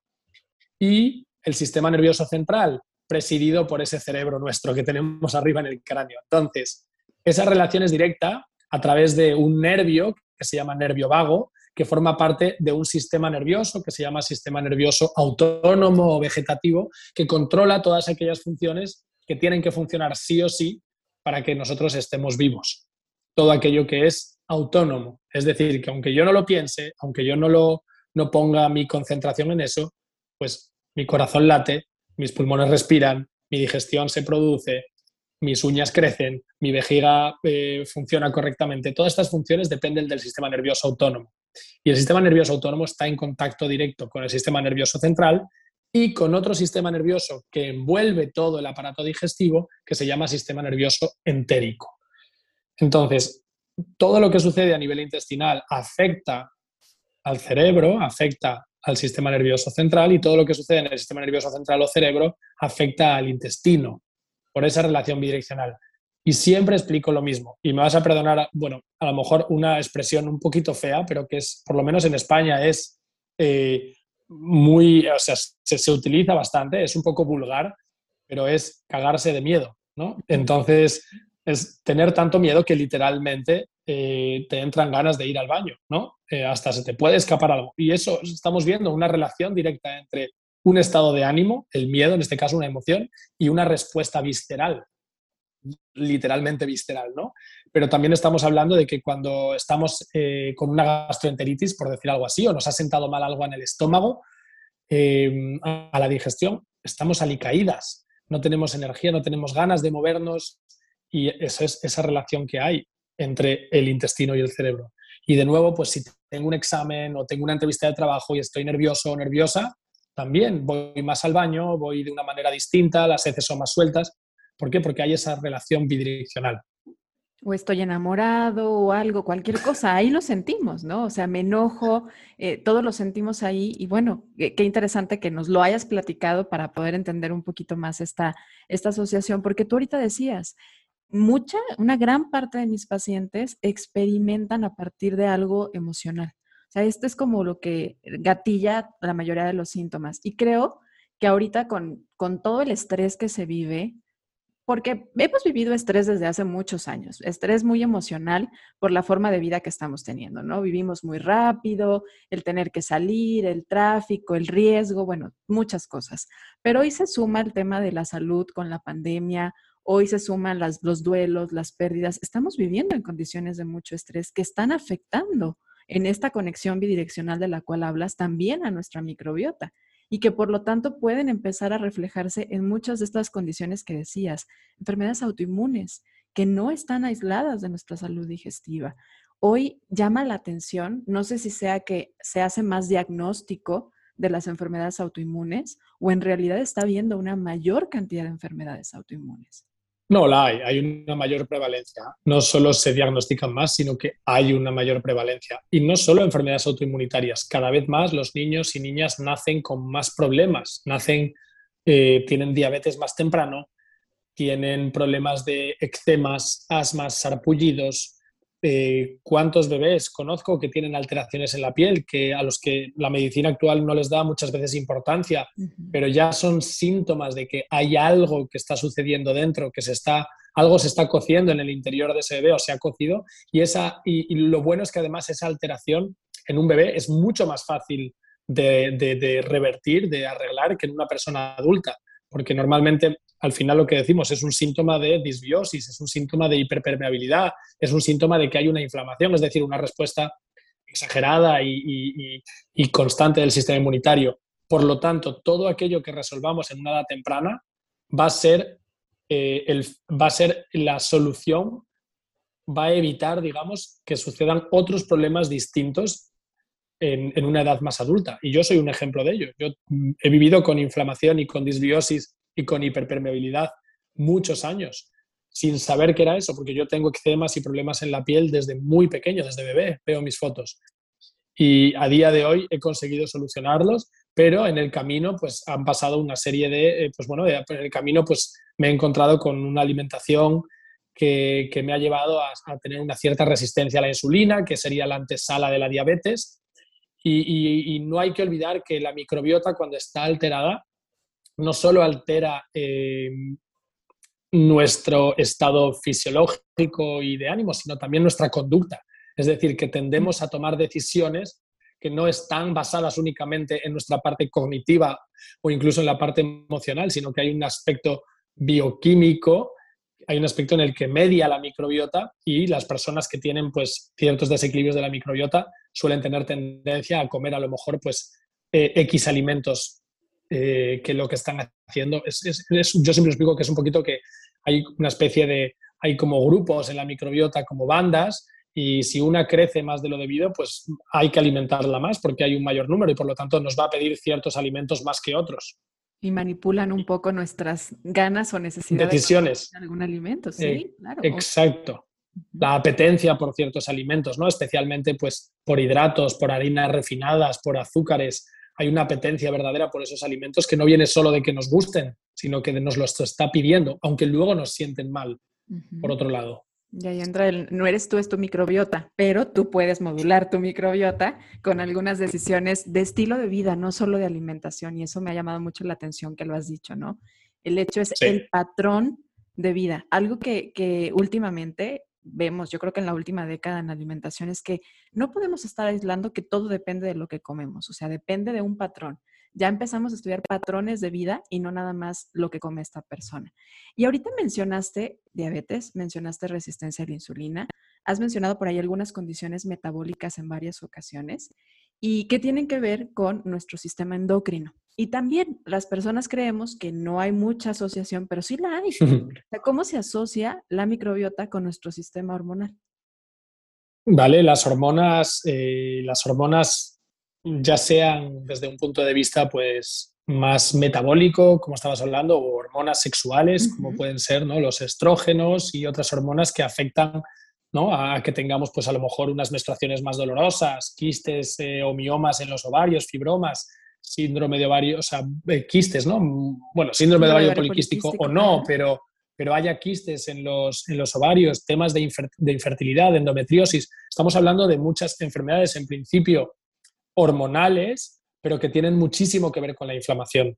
y el sistema nervioso central presidido por ese cerebro nuestro que tenemos arriba en el cráneo. Entonces, esa relación es directa a través de un nervio que se llama nervio vago, que forma parte de un sistema nervioso que se llama sistema nervioso autónomo o vegetativo, que controla todas aquellas funciones que tienen que funcionar sí o sí para que nosotros estemos vivos. Todo aquello que es autónomo. Es decir, que aunque yo no lo piense, aunque yo no, lo, no ponga mi concentración en eso, pues mi corazón late, mis pulmones respiran, mi digestión se produce, mis uñas crecen, mi vejiga eh, funciona correctamente. Todas estas funciones dependen del sistema nervioso autónomo. Y el sistema nervioso autónomo está en contacto directo con el sistema nervioso central y con otro sistema nervioso que envuelve todo el aparato digestivo, que se llama sistema nervioso entérico. Entonces, todo lo que sucede a nivel intestinal afecta al cerebro, afecta al sistema nervioso central y todo lo que sucede en el sistema nervioso central o cerebro afecta al intestino por esa relación bidireccional. Y siempre explico lo mismo. Y me vas a perdonar, bueno, a lo mejor una expresión un poquito fea, pero que es, por lo menos en España, es eh, muy, o sea, se, se, utiliza bastante, es un poco vulgar, pero es cagarse de miedo, ¿no? Entonces, es tener tanto miedo que literalmente eh, te entran ganas de ir al baño, ¿no? Eh, hasta se te puede escapar algo. Y eso estamos viendo, una relación directa entre un estado de ánimo, el miedo, en este caso una emoción, y una respuesta visceral, literalmente visceral, ¿no? Pero también estamos hablando de que cuando estamos eh, con una gastroenteritis, por decir algo así, o nos ha sentado mal algo en el estómago, a la digestión, estamos alicaídas, no tenemos energía, no tenemos ganas de movernos, y esa es esa relación que hay entre el intestino y el cerebro. Y de nuevo, pues si tengo un examen o tengo una entrevista de trabajo y estoy nervioso o nerviosa, también voy más al baño, voy de una manera distinta, las heces son más sueltas. ¿Por qué? Porque hay esa relación bidireccional. O estoy enamorado o algo, cualquier cosa, ahí lo sentimos, ¿no? O sea, me enojo, eh, todos lo sentimos ahí y bueno, qué, interesante que nos lo hayas platicado para poder entender un poquito más esta, esta asociación, porque tú ahorita decías, mucha, una gran parte de mis pacientes experimentan a partir de algo emocional. O sea, esto es como lo que gatilla la mayoría de los síntomas. Y creo que ahorita con, con todo el estrés que se vive, porque hemos vivido estrés desde hace muchos años, estrés muy emocional por la forma de vida que estamos teniendo, ¿no? Vivimos muy rápido, el tener que salir, el tráfico, el riesgo, bueno, muchas cosas. Pero hoy se suma el tema de la salud con la pandemia, Hoy se suman los duelos, las pérdidas. Estamos viviendo en condiciones de mucho estrés que están afectando en esta conexión bidireccional de la cual hablas también a nuestra microbiota y que por lo tanto pueden empezar a reflejarse en muchas de estas condiciones que decías, enfermedades autoinmunes que no están aisladas de nuestra salud digestiva. Hoy llama la atención, no sé si sea que se hace más diagnóstico de las enfermedades autoinmunes o en realidad está habiendo una mayor cantidad de enfermedades autoinmunes. No, la hay, hay una mayor prevalencia. No solo se diagnostican más, sino que hay una mayor prevalencia. Y no solo enfermedades autoinmunitarias, cada vez más los niños y niñas nacen con más problemas, nacen, eh, tienen diabetes más temprano, tienen problemas de eczemas, asmas, sarpullidos, eh, cuántos bebés conozco que tienen alteraciones en la piel, que a los que la medicina actual no les da muchas veces importancia, pero ya son síntomas de que hay algo que está sucediendo dentro, que se está, algo se está cociendo en el interior de ese bebé o se ha cocido, y, esa, y, lo bueno es que además esa alteración en un bebé es mucho más fácil de revertir, de arreglar que en una persona adulta porque normalmente al final lo que decimos es un síntoma de disbiosis, es un síntoma de hiperpermeabilidad, es un síntoma de que hay una inflamación, es decir, una respuesta exagerada y, constante del sistema inmunitario. Por lo tanto, todo aquello que resolvamos en una edad temprana va a ser, eh, el, va a ser la solución, va a evitar, digamos, que sucedan otros problemas distintos en, una edad más adulta. Y yo soy un ejemplo de ello. Yo mm, he vivido con inflamación y con disbiosis y con hiperpermeabilidad muchos años sin saber qué era eso, porque yo tengo eczemas y problemas en la piel desde muy pequeño, desde bebé, veo mis fotos. Y a día de hoy he conseguido solucionarlos, pero en el camino pues han pasado una serie de, eh, pues bueno, en el camino pues me he encontrado con una alimentación que, que me ha llevado a, a, tener una cierta resistencia a la insulina, que sería la antesala de la diabetes, y, no hay que olvidar que la microbiota cuando está alterada no solo altera eh, nuestro estado fisiológico y de ánimo, sino también nuestra conducta. Es decir, que tendemos a tomar decisiones que no están basadas únicamente en nuestra parte cognitiva o incluso en la parte emocional, sino que hay un aspecto bioquímico hay un aspecto en el que media la microbiota y las personas que tienen pues, ciertos desequilibrios de la microbiota suelen tener tendencia a comer a lo mejor pues, eh, X alimentos eh, que lo que están haciendo es, yo siempre explico que es un poquito que hay una especie de, hay como grupos en la microbiota, como bandas, y si una crece más de lo debido, pues hay que alimentarla más porque hay un mayor número y por lo tanto nos va a pedir ciertos alimentos más que otros y manipulan un poco nuestras ganas o necesidades Decisiones. de algún alimento, sí, eh, claro. Exacto. La apetencia por ciertos alimentos, ¿no? Especialmente pues por hidratos, por harinas refinadas, por azúcares. Hay una apetencia verdadera por esos alimentos que no viene solo de que nos gusten, sino que nos lo está pidiendo, aunque luego nos sienten mal, por otro lado. Y ahí entra el, no eres tú, es tu microbiota, pero tú puedes modular tu microbiota con algunas decisiones de estilo de vida, no solo de alimentación. Y eso me ha llamado mucho la atención que lo has dicho, ¿no? El hecho es el patrón de vida. Algo que, que últimamente vemos, yo creo que en la última década en la alimentación, es que no podemos estar aislando que todo depende de lo que comemos, o sea, depende de un patrón ya empezamos a estudiar patrones de vida y no nada más lo que come esta persona. Y ahorita mencionaste diabetes, mencionaste resistencia a la insulina, has mencionado por ahí algunas condiciones metabólicas en varias ocasiones y que tienen que ver con nuestro sistema endocrino. Y también las personas creemos que no hay mucha asociación, pero sí la hay. *laughs* ¿Cómo se asocia la microbiota con nuestro sistema hormonal? Vale, las hormonas, eh, las hormonas ya sean desde un punto de vista pues más metabólico, como estabas hablando, o hormonas sexuales, como pueden ser ¿no? los estrógenos y otras hormonas que afectan ¿no? a que tengamos pues a lo mejor unas menstruaciones más dolorosas, quistes eh, o miomas en los ovarios, fibromas, síndrome de ovario, o sea, eh, quistes, ¿no? Bueno, síndrome de ovario poliquístico, o no, pero, pero haya quistes en los, en los ovarios, temas de, de infertilidad, de endometriosis. Estamos hablando de muchas enfermedades en principio hormonales, pero que tienen muchísimo que ver con la inflamación.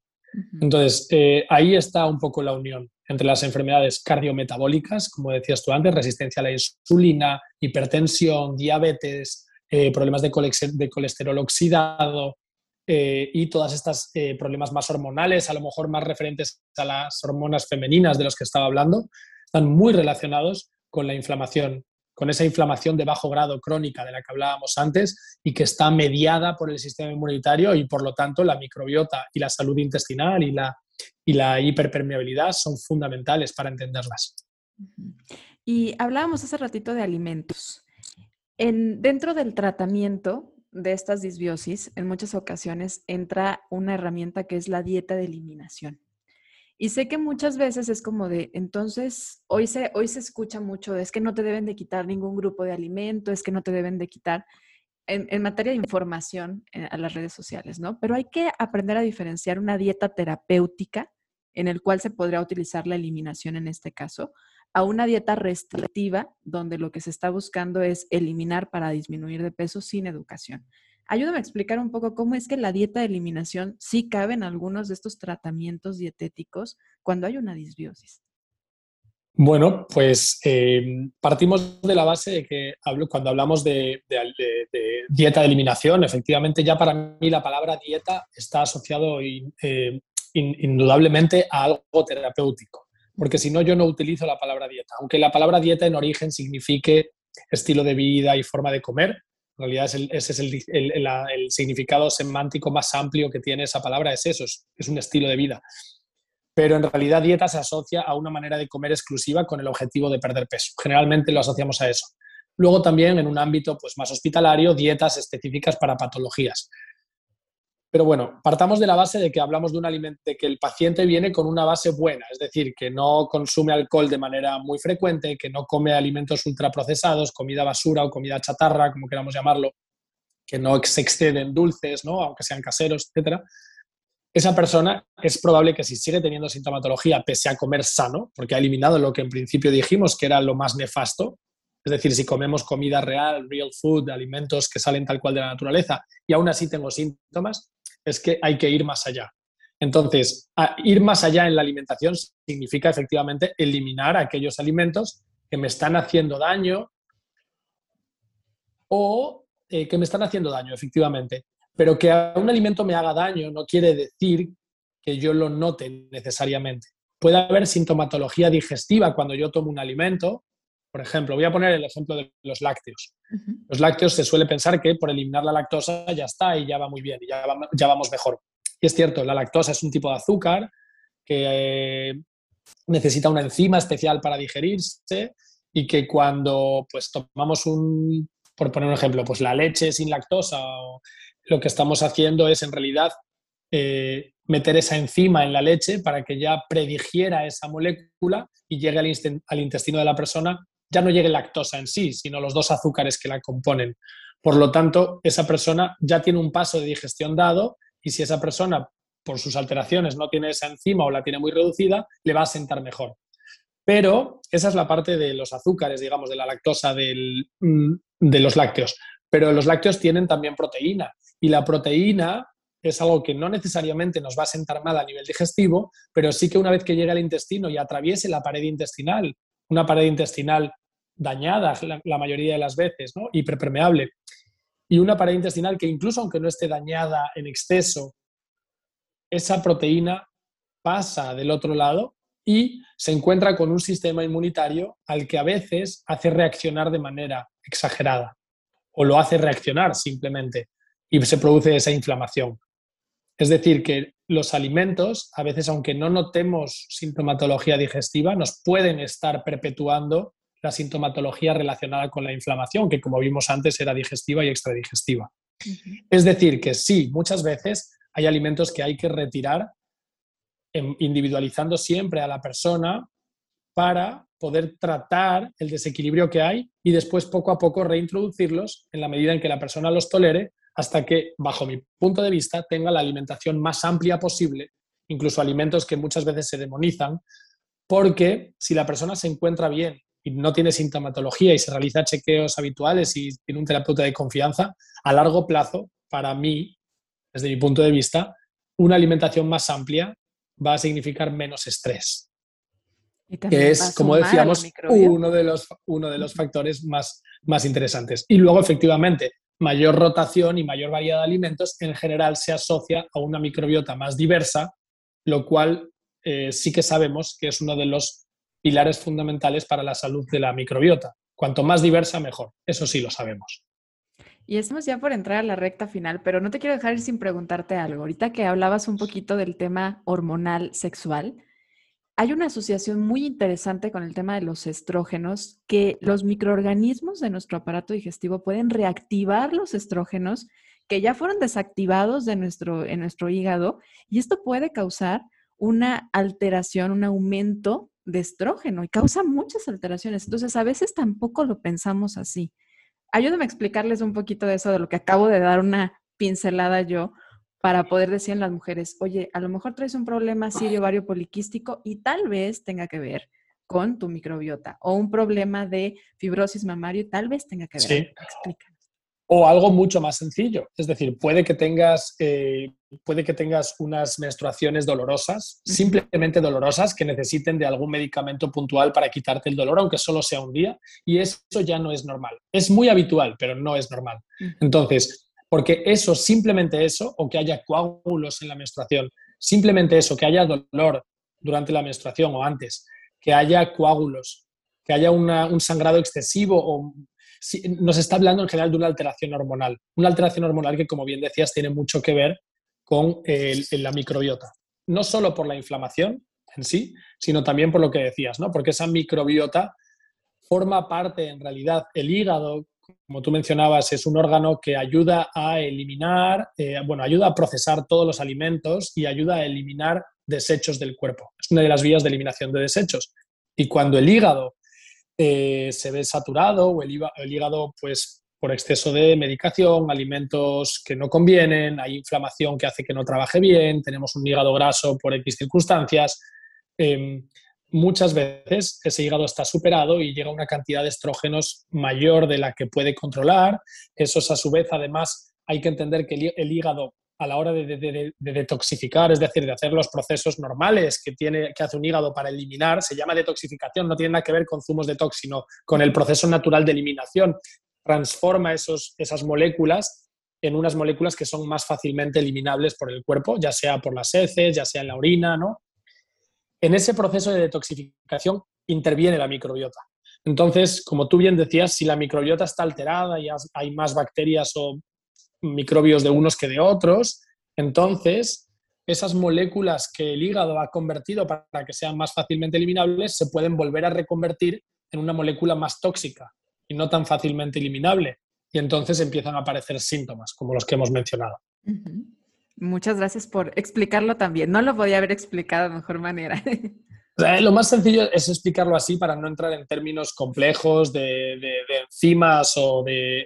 Entonces, eh, ahí está un poco la unión entre las enfermedades cardiometabólicas, como decías tú antes, resistencia a la insulina, hipertensión, diabetes, eh, problemas de, colesterol oxidado eh, y todas estas problemas más hormonales, a lo mejor más referentes a las hormonas femeninas de los que estaba hablando, están muy relacionados con la inflamación con esa inflamación de bajo grado crónica de la que hablábamos antes y que está mediada por el sistema inmunitario y por lo tanto la microbiota y la salud intestinal y la, y la hiperpermeabilidad son fundamentales para entenderlas. Y hablábamos hace ratito de alimentos. En, dentro del tratamiento de estas disbiosis, en muchas ocasiones entra una herramienta que es la dieta de eliminación. Y sé que muchas veces es como de, entonces, hoy se, hoy se escucha mucho, es que no te deben de quitar ningún grupo de alimento, es que no te deben de quitar en, materia de información eh, a las redes sociales, ¿no? Pero hay que aprender a diferenciar una dieta terapéutica en el cual se podría utilizar la eliminación en este caso, a una dieta restrictiva donde lo que se está buscando es eliminar para disminuir de peso sin educación. Ayúdame a explicar un poco cómo es que la dieta de eliminación sí cabe en algunos de estos tratamientos dietéticos cuando hay una disbiosis. Bueno, pues em, partimos de la base de que cuando hablamos de, dieta de eliminación, efectivamente ya para mí la palabra dieta está asociado em, indudablemente a algo terapéutico, porque si no yo no utilizo la palabra dieta, aunque la palabra dieta en origen signifique estilo de vida y forma de comer, en realidad ese es el, significado semántico más amplio que tiene esa palabra, es eso, es un estilo de vida pero en realidad dieta se asocia a una manera de comer exclusiva con el objetivo de perder peso. Generalmente lo asociamos a eso. Luego también en un ámbito pues, más hospitalario, dietas específicas para patologías. Pero bueno, partamos de la base de que hablamos de un alimento, de que el paciente viene con una base buena, es decir, que no consume alcohol de manera muy frecuente, que no come alimentos ultraprocesados, comida basura o comida chatarra, como queramos llamarlo, que no se exceden dulces, ¿no? aunque sean caseros, etcétera esa persona es probable que si sigue teniendo sintomatología pese a comer sano, porque ha eliminado lo que en principio dijimos que era lo más nefasto, es decir, si comemos comida real, real food, alimentos que salen tal cual de la naturaleza y aún así tengo síntomas, es que hay que ir más allá. Entonces, ir más allá en la alimentación significa efectivamente eliminar aquellos alimentos que me están haciendo daño o eh, que me están haciendo daño, efectivamente. Pero que un alimento me haga daño no quiere decir que yo lo note necesariamente. Puede haber sintomatología digestiva cuando yo tomo un alimento. Por ejemplo, voy a poner el ejemplo de los lácteos. Los lácteos se suele pensar que por eliminar la lactosa ya está y ya va muy bien y ya, vamos mejor. Y es cierto, la lactosa es un tipo de azúcar que eh, necesita una enzima especial para digerirse y que cuando pues tomamos un, por poner un ejemplo, pues la leche sin lactosa o lo que estamos haciendo es en realidad eh, meter esa enzima en la leche para que ya predigiera esa molécula y llegue al, intestino de la persona, ya no llegue lactosa en sí, sino los dos azúcares que la componen. Por lo tanto, esa persona ya tiene un paso de digestión dado y si esa persona por sus alteraciones no tiene esa enzima o la tiene muy reducida, le va a sentar mejor. Pero esa es la parte de los azúcares, digamos, de la lactosa mm, de los lácteos. Pero los lácteos tienen también proteína y la proteína es algo que no necesariamente nos va a sentar mal a nivel digestivo, pero sí que una vez que llegue al intestino y atraviese la pared intestinal, una pared intestinal dañada la, mayoría de las veces, ¿no? hiperpermeable, y una pared intestinal que incluso aunque no esté dañada en exceso, esa proteína pasa del otro lado y se encuentra con un sistema inmunitario al que a veces hace reaccionar de manera exagerada o lo hace reaccionar simplemente y se produce esa inflamación. Es decir, que los alimentos, a veces aunque no notemos sintomatología digestiva, nos pueden estar perpetuando la sintomatología relacionada con la inflamación, que como vimos antes era digestiva y extradigestiva. Es decir, que sí, muchas veces hay alimentos que hay que retirar individualizando siempre a la persona para poder tratar el desequilibrio que hay y después poco a poco reintroducirlos en la medida en que la persona los tolere hasta que, bajo mi punto de vista, tenga la alimentación más amplia posible, incluso alimentos que muchas veces se demonizan, porque si la persona se encuentra bien y no tiene sintomatología y se realiza chequeos habituales y tiene un terapeuta de confianza, a largo plazo, para mí, desde mi punto de vista, una alimentación más amplia va a significar menos estrés. Que es, como decíamos, uno de, los, uno de los factores más, más interesantes. Y luego, efectivamente, mayor rotación y mayor variedad de alimentos en general se asocia a una microbiota más diversa, lo cual eh, sí que sabemos que es uno de los pilares fundamentales para la salud de la microbiota. Cuanto más diversa, mejor. Eso sí lo sabemos. Y estamos ya por entrar a la recta final, pero no te quiero dejar ir sin preguntarte algo. Ahorita que hablabas un poquito del tema hormonal sexual, hay una asociación muy interesante con el tema de los estrógenos, que los microorganismos de nuestro aparato digestivo pueden reactivar los estrógenos que ya fueron desactivados de nuestro, en nuestro hígado y esto puede causar una alteración, un aumento de estrógeno y causa muchas alteraciones. Entonces, a veces tampoco lo pensamos así. Ayúdame a explicarles un poquito de eso, de lo que acabo de dar una pincelada yo, para poder decir a las mujeres, oye, a lo mejor traes un problema de ovario poliquístico y tal vez tenga que ver con tu microbiota o un problema de fibrosis mamario tal vez tenga que ver. Sí. Explícanos. O algo mucho más sencillo, es decir, puede que tengas, eh, puede que tengas unas menstruaciones dolorosas, simplemente dolorosas, que necesiten de algún medicamento puntual para quitarte el dolor, aunque solo sea un día, y eso ya no es normal. Es muy habitual, pero no es normal. Entonces, porque eso, simplemente eso, o que haya coágulos en la menstruación, simplemente eso, que haya dolor durante la menstruación o antes, que haya coágulos, que haya un sangrado excesivo o nos está hablando en general de una alteración hormonal. Una alteración hormonal que, como bien decías, tiene mucho que ver con la microbiota. No solo por la inflamación en sí, sino también por lo que decías, ¿no? Porque esa microbiota forma parte, en realidad, el hígado, como tú mencionabas, es un órgano que ayuda a eliminar, eh, bueno, ayuda a procesar todos los alimentos y ayuda a eliminar desechos del cuerpo. Es una de las vías de eliminación de desechos. Y cuando el hígado eh, se ve saturado o el, hígado, pues por exceso de medicación, alimentos que no convienen, hay inflamación que hace que no trabaje bien, tenemos un hígado graso por X circunstancias. Em, muchas veces ese hígado está superado y llega una cantidad de estrógenos mayor de la que puede controlar. Eso es a su vez, además, hay que entender que el hígado a la hora de, detoxificar, es decir, de hacer los procesos normales que, tiene, que hace un hígado para eliminar, se llama detoxificación, no tiene nada que ver con zumos de sino con el proceso natural de eliminación. Transforma esos, esas moléculas en unas moléculas que son más fácilmente eliminables por el cuerpo, ya sea por las heces, ya sea en la orina, ¿no? En ese proceso de detoxificación interviene la microbiota. Entonces, como tú bien decías, si la microbiota está alterada y hay más bacterias o microbios de unos que de otros. Entonces, esas moléculas que el hígado ha convertido para que sean más fácilmente eliminables se pueden volver a reconvertir en una molécula más tóxica y no tan fácilmente eliminable. Y entonces empiezan a aparecer síntomas, como los que hemos mencionado. Muchas gracias por explicarlo también. No lo podía haber explicado de mejor manera. *laughs* Lo más sencillo es explicarlo así para no entrar en términos complejos de, enzimas o de,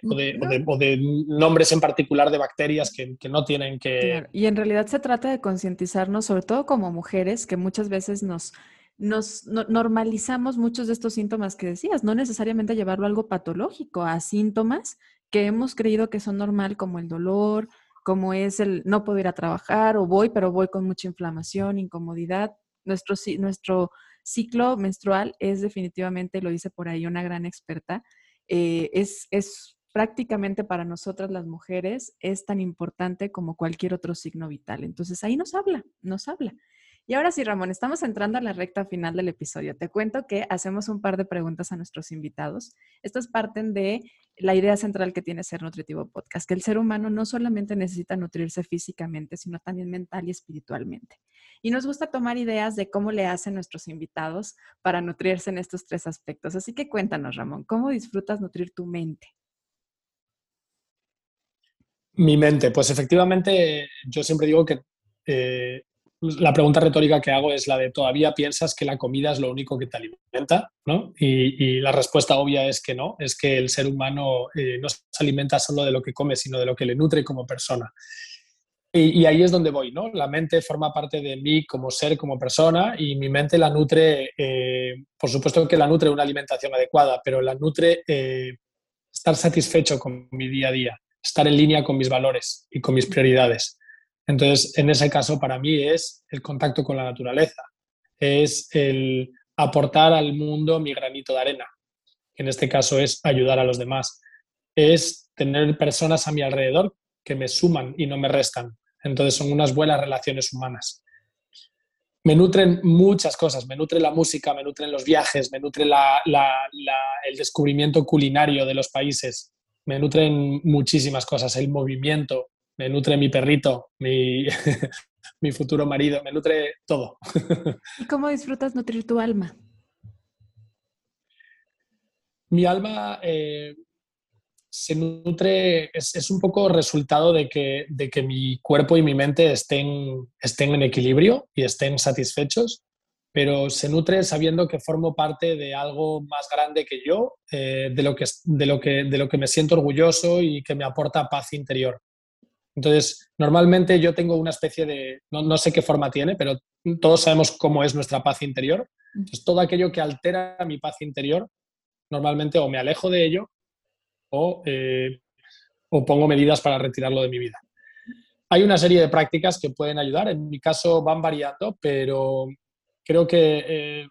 nombres en particular de bacterias que, no tienen que... Y en realidad se trata de concientizarnos, sobre todo como mujeres, que muchas veces nos, nos normalizamos muchos de estos síntomas que decías, no necesariamente llevarlo a algo patológico, a síntomas que hemos creído que son normal, como el dolor, como es el no poder ir a trabajar o voy, pero voy con mucha inflamación, incomodidad. Nuestro, nuestro ciclo menstrual es definitivamente, lo dice por ahí una gran experta, eh, es, es prácticamente para nosotras las mujeres es tan importante como cualquier otro signo vital. Entonces ahí nos habla, nos habla. Y ahora sí, Ramón, estamos entrando a la recta final del episodio. Te cuento que hacemos un par de preguntas a nuestros invitados. Estas parten de la idea central que tiene Ser Nutritivo Podcast, que el ser humano no solamente necesita nutrirse físicamente, sino también mental y espiritualmente. Y nos gusta tomar ideas de cómo le hacen nuestros invitados para nutrirse en estos tres aspectos. Así que cuéntanos, Ramón, ¿cómo disfrutas nutrir tu mente? Mi mente, pues efectivamente yo siempre digo que eh, la pregunta retórica que hago es la de ¿todavía piensas que la comida es lo único que te alimenta? ¿no? Y, la respuesta obvia es que no, es que el ser humano eh, no se alimenta solo de lo que come, sino de lo que le nutre como persona. Y, ahí es donde voy, ¿no? La mente forma parte de mí como ser, como persona, y mi mente la nutre, eh, por supuesto que la nutre una alimentación adecuada, pero la nutre eh, estar satisfecho con mi día a día, estar en línea con mis valores y con mis prioridades. Entonces, en ese caso, para mí es el contacto con la naturaleza, es el aportar al mundo mi granito de arena, que en este caso es ayudar a los demás, es tener personas a mi alrededor que me suman y no me restan. Entonces, son unas buenas relaciones humanas. Me nutren muchas cosas, me nutre la música, me nutren los viajes, me nutre el descubrimiento culinario de los países, me nutren muchísimas cosas, el movimiento, me nutre mi perrito, mi, *laughs* mi futuro marido, me nutre todo. ¿Y cómo disfrutas nutrir tu alma? Mi alma eh, se nutre, es, un poco resultado de que, de que mi cuerpo y mi mente estén, estén en equilibrio y estén satisfechos, pero se nutre sabiendo que formo parte de algo más grande que yo, eh, de, lo que, de, lo que, de lo que me siento orgulloso y que me aporta paz interior. Entonces, normalmente yo tengo una especie de, no, sé qué forma tiene, pero todos sabemos cómo es nuestra paz interior. Entonces, todo aquello que altera mi paz interior, normalmente o me alejo de ello o, eh, o pongo medidas para retirarlo de mi vida. Hay una serie de prácticas que pueden ayudar, en mi caso van variando, pero creo que eh,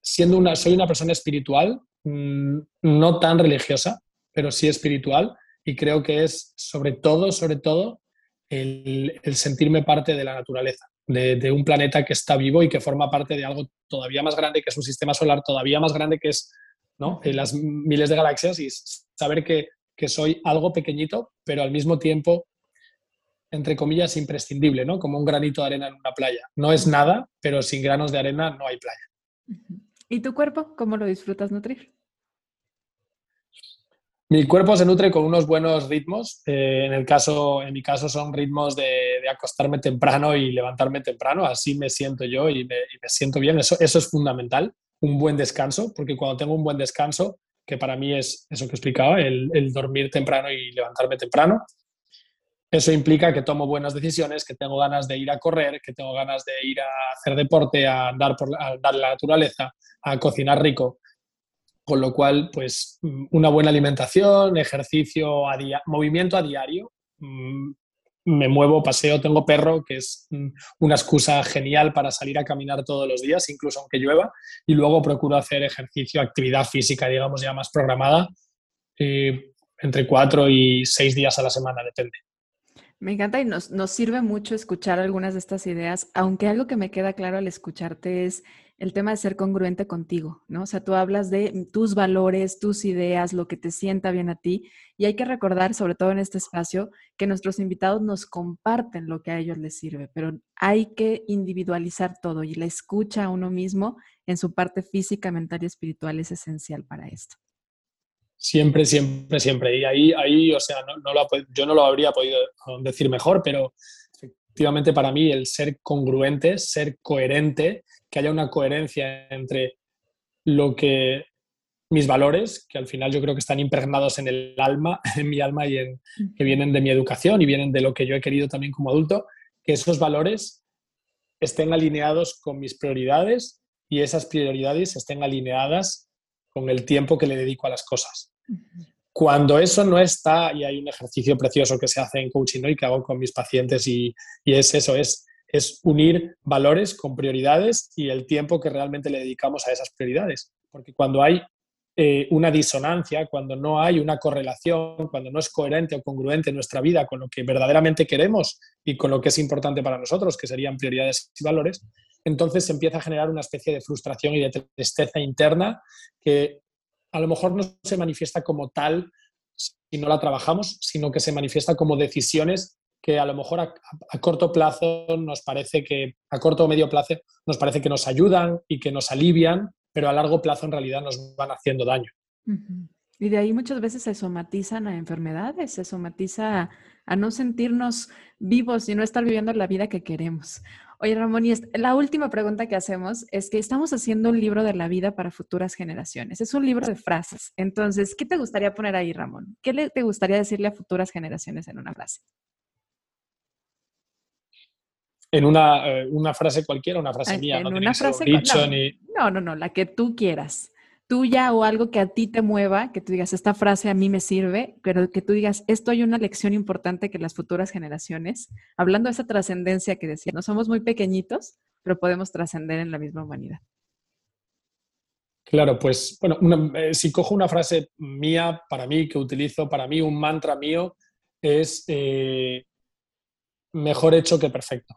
siendo una, soy una persona espiritual, mm, no tan religiosa, pero sí espiritual, y creo que es sobre todo, sobre todo, el, sentirme parte de la naturaleza, de, un planeta que está vivo y que forma parte de algo todavía más grande, que es un sistema solar todavía más grande, que es ¿no? las miles de galaxias, y saber que, que soy algo pequeñito, pero al mismo tiempo entre comillas, imprescindible, ¿no? Como un granito de arena en una playa. No es nada, pero sin granos de arena no hay playa. ¿Y tu cuerpo? ¿Cómo lo disfrutas nutrir? Mi cuerpo se nutre con unos buenos ritmos. Eh, en, el caso, en mi caso son ritmos de, acostarme temprano y levantarme temprano. Así me siento yo y me, siento bien. Eso, eso es fundamental. Un buen descanso, porque cuando tengo un buen descanso, que para mí es eso que explicaba, el, el dormir temprano y levantarme temprano, eso implica que tomo buenas decisiones, que tengo ganas de ir a correr, que tengo ganas de ir a hacer deporte, a andar por la, la naturaleza, a cocinar rico. Con lo cual, pues una buena alimentación, ejercicio, movimiento a diario. Mm, me muevo, paseo, tengo perro, que es mm, una excusa genial para salir a caminar todos los días, incluso aunque llueva. Y luego procuro hacer ejercicio, actividad física, digamos, ya más programada, eh, entre cuatro y seis días a la semana, depende. Me encanta y nos, nos, sirve mucho escuchar algunas de estas ideas, aunque algo que me queda claro al escucharte es el tema de ser congruente contigo, ¿no? O sea, tú hablas de tus valores, tus ideas, lo que te sienta bien a ti, y hay que recordar, sobre todo en este espacio, que nuestros invitados nos comparten lo que a ellos les sirve, pero hay que individualizar todo y la escucha a uno mismo en su parte física, mental y espiritual es esencial para esto. Siempre, siempre, siempre. Y ahí, ahí o sea, no, lo, yo no lo habría podido decir mejor, pero efectivamente para mí el ser congruente, ser coherente, que haya una coherencia entre lo que mis valores, que al final yo creo que están impregnados en el alma, *laughs* en mi alma y en, que vienen de mi educación y vienen de lo que yo he querido también como adulto, que esos valores estén alineados con mis prioridades y esas prioridades estén alineadas con el tiempo que le dedico a las cosas. Cuando eso no está, y hay un ejercicio precioso que se hace en coaching y que hago con mis pacientes, y, es eso, es, es unir valores con prioridades y el tiempo que realmente le dedicamos a esas prioridades. Porque cuando hay eh, una disonancia, cuando no hay una correlación, cuando no es coherente o congruente nuestra vida con lo que verdaderamente queremos y con lo que es importante para nosotros, que serían prioridades y valores, entonces se empieza a generar una especie de frustración y de tristeza interna que a lo mejor no se manifiesta como tal si no la trabajamos, sino que se manifiesta como decisiones que a lo mejor a, corto plazo nos parece que, a corto o medio plazo, nos parece que nos ayudan y que nos alivian, pero a largo plazo en realidad nos van haciendo daño. Y de ahí muchas veces se somatizan a enfermedades, se somatiza a no sentirnos vivos y no estar viviendo la vida que queremos. Oye, Ramón, y la última pregunta que hacemos es que estamos haciendo un libro de la vida para futuras generaciones. Es un libro de frases. Entonces, ¿qué te gustaría poner ahí, Ramón? ¿Qué te gustaría decirle a futuras generaciones en una frase? En una, eh, frase cualquiera, una frase mía, no una frase dicho, ni... no, no, no, la que tú quieras tuya o algo que a ti te mueva, que tú digas, esta frase a mí me sirve, pero que tú digas, esto hay una lección importante que las futuras generaciones, hablando de esa trascendencia que decía, no somos muy pequeñitos, pero podemos trascender en la misma humanidad. Claro, pues bueno, eh, si cojo una frase mía para mí, que utilizo para mí, un mantra mío, es eh, mejor hecho que perfecto.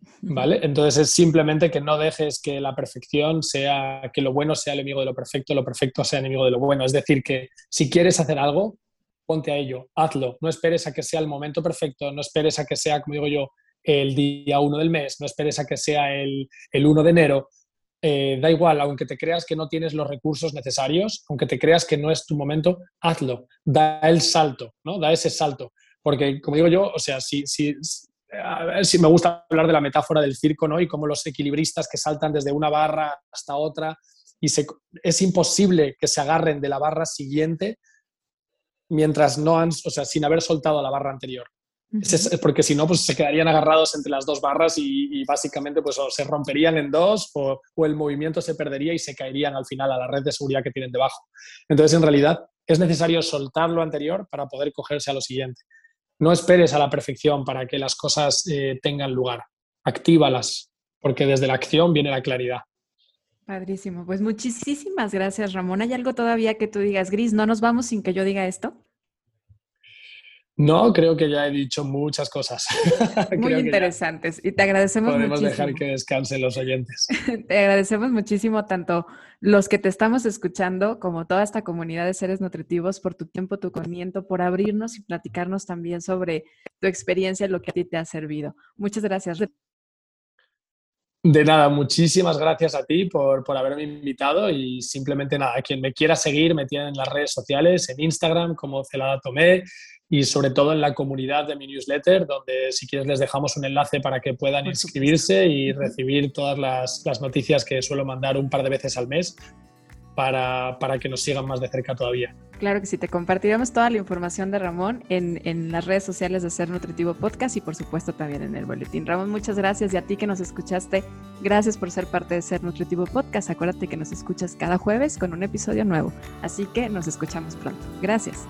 *laughs* ¿Vale? Entonces es simplemente que no dejes que la perfección sea, que lo bueno sea el enemigo de lo perfecto, lo perfecto sea enemigo de lo bueno. Es decir, que si quieres hacer algo, ponte a ello, hazlo. No esperes a que sea el momento perfecto, no esperes a que sea, como digo yo, el día 1 del mes, no esperes a que sea el, el 1 de enero. Eh, da igual, aunque te creas que no tienes los recursos necesarios, aunque te creas que no es tu momento, hazlo, da el salto, ¿no? Da ese salto. Porque, como digo yo, o sea, si, a ver si me gusta hablar de la metáfora del circo, ¿no? Y como los equilibristas que saltan desde una barra hasta otra y es imposible que se agarren de la barra siguiente mientras no han, o sea, sin haber soltado la barra anterior. porque si no, pues se quedarían agarrados entre las dos barras y, básicamente pues o se romperían en dos o, el movimiento se perdería y se caerían al final a la red de seguridad que tienen debajo. Entonces, en realidad, es necesario soltar lo anterior para poder cogerse a lo siguiente. No esperes a la perfección para que las cosas eh, tengan lugar. Actívalas, porque desde la acción viene la claridad. Padrísimo. Pues muchísimas gracias, Ramón. ¿Hay algo todavía que tú digas, Gris? ¿No nos vamos sin que yo diga esto? No, creo que ya he dicho muchas cosas. *laughs* Muy interesantes y te agradecemos podemos dejar que descansen los oyentes. *laughs* te agradecemos muchísimo tanto los que te estamos escuchando como toda esta comunidad de seres nutritivos por tu tiempo, tu conocimiento, por abrirnos y platicarnos también sobre tu experiencia y lo que a ti te ha servido. Muchas gracias. De nada, muchísimas gracias a ti por, por haberme invitado y simplemente nada, quien me quiera seguir me tiene en las redes sociales, en Instagram como Celada Tomé, y sobre todo en la comunidad de mi newsletter, donde si quieres les dejamos un enlace para que puedan inscribirse y recibir todas las, las, noticias que suelo mandar un par de veces al mes para, para, que nos sigan más de cerca todavía. Claro que sí, te compartiremos toda la información de Ramón en, en las redes sociales de Ser Nutritivo Podcast y por supuesto también en el boletín. Ramón, muchas gracias y a ti que nos escuchaste, gracias por ser parte de Ser Nutritivo Podcast. Acuérdate que nos escuchas cada jueves con un episodio nuevo, así que nos escuchamos pronto. Gracias.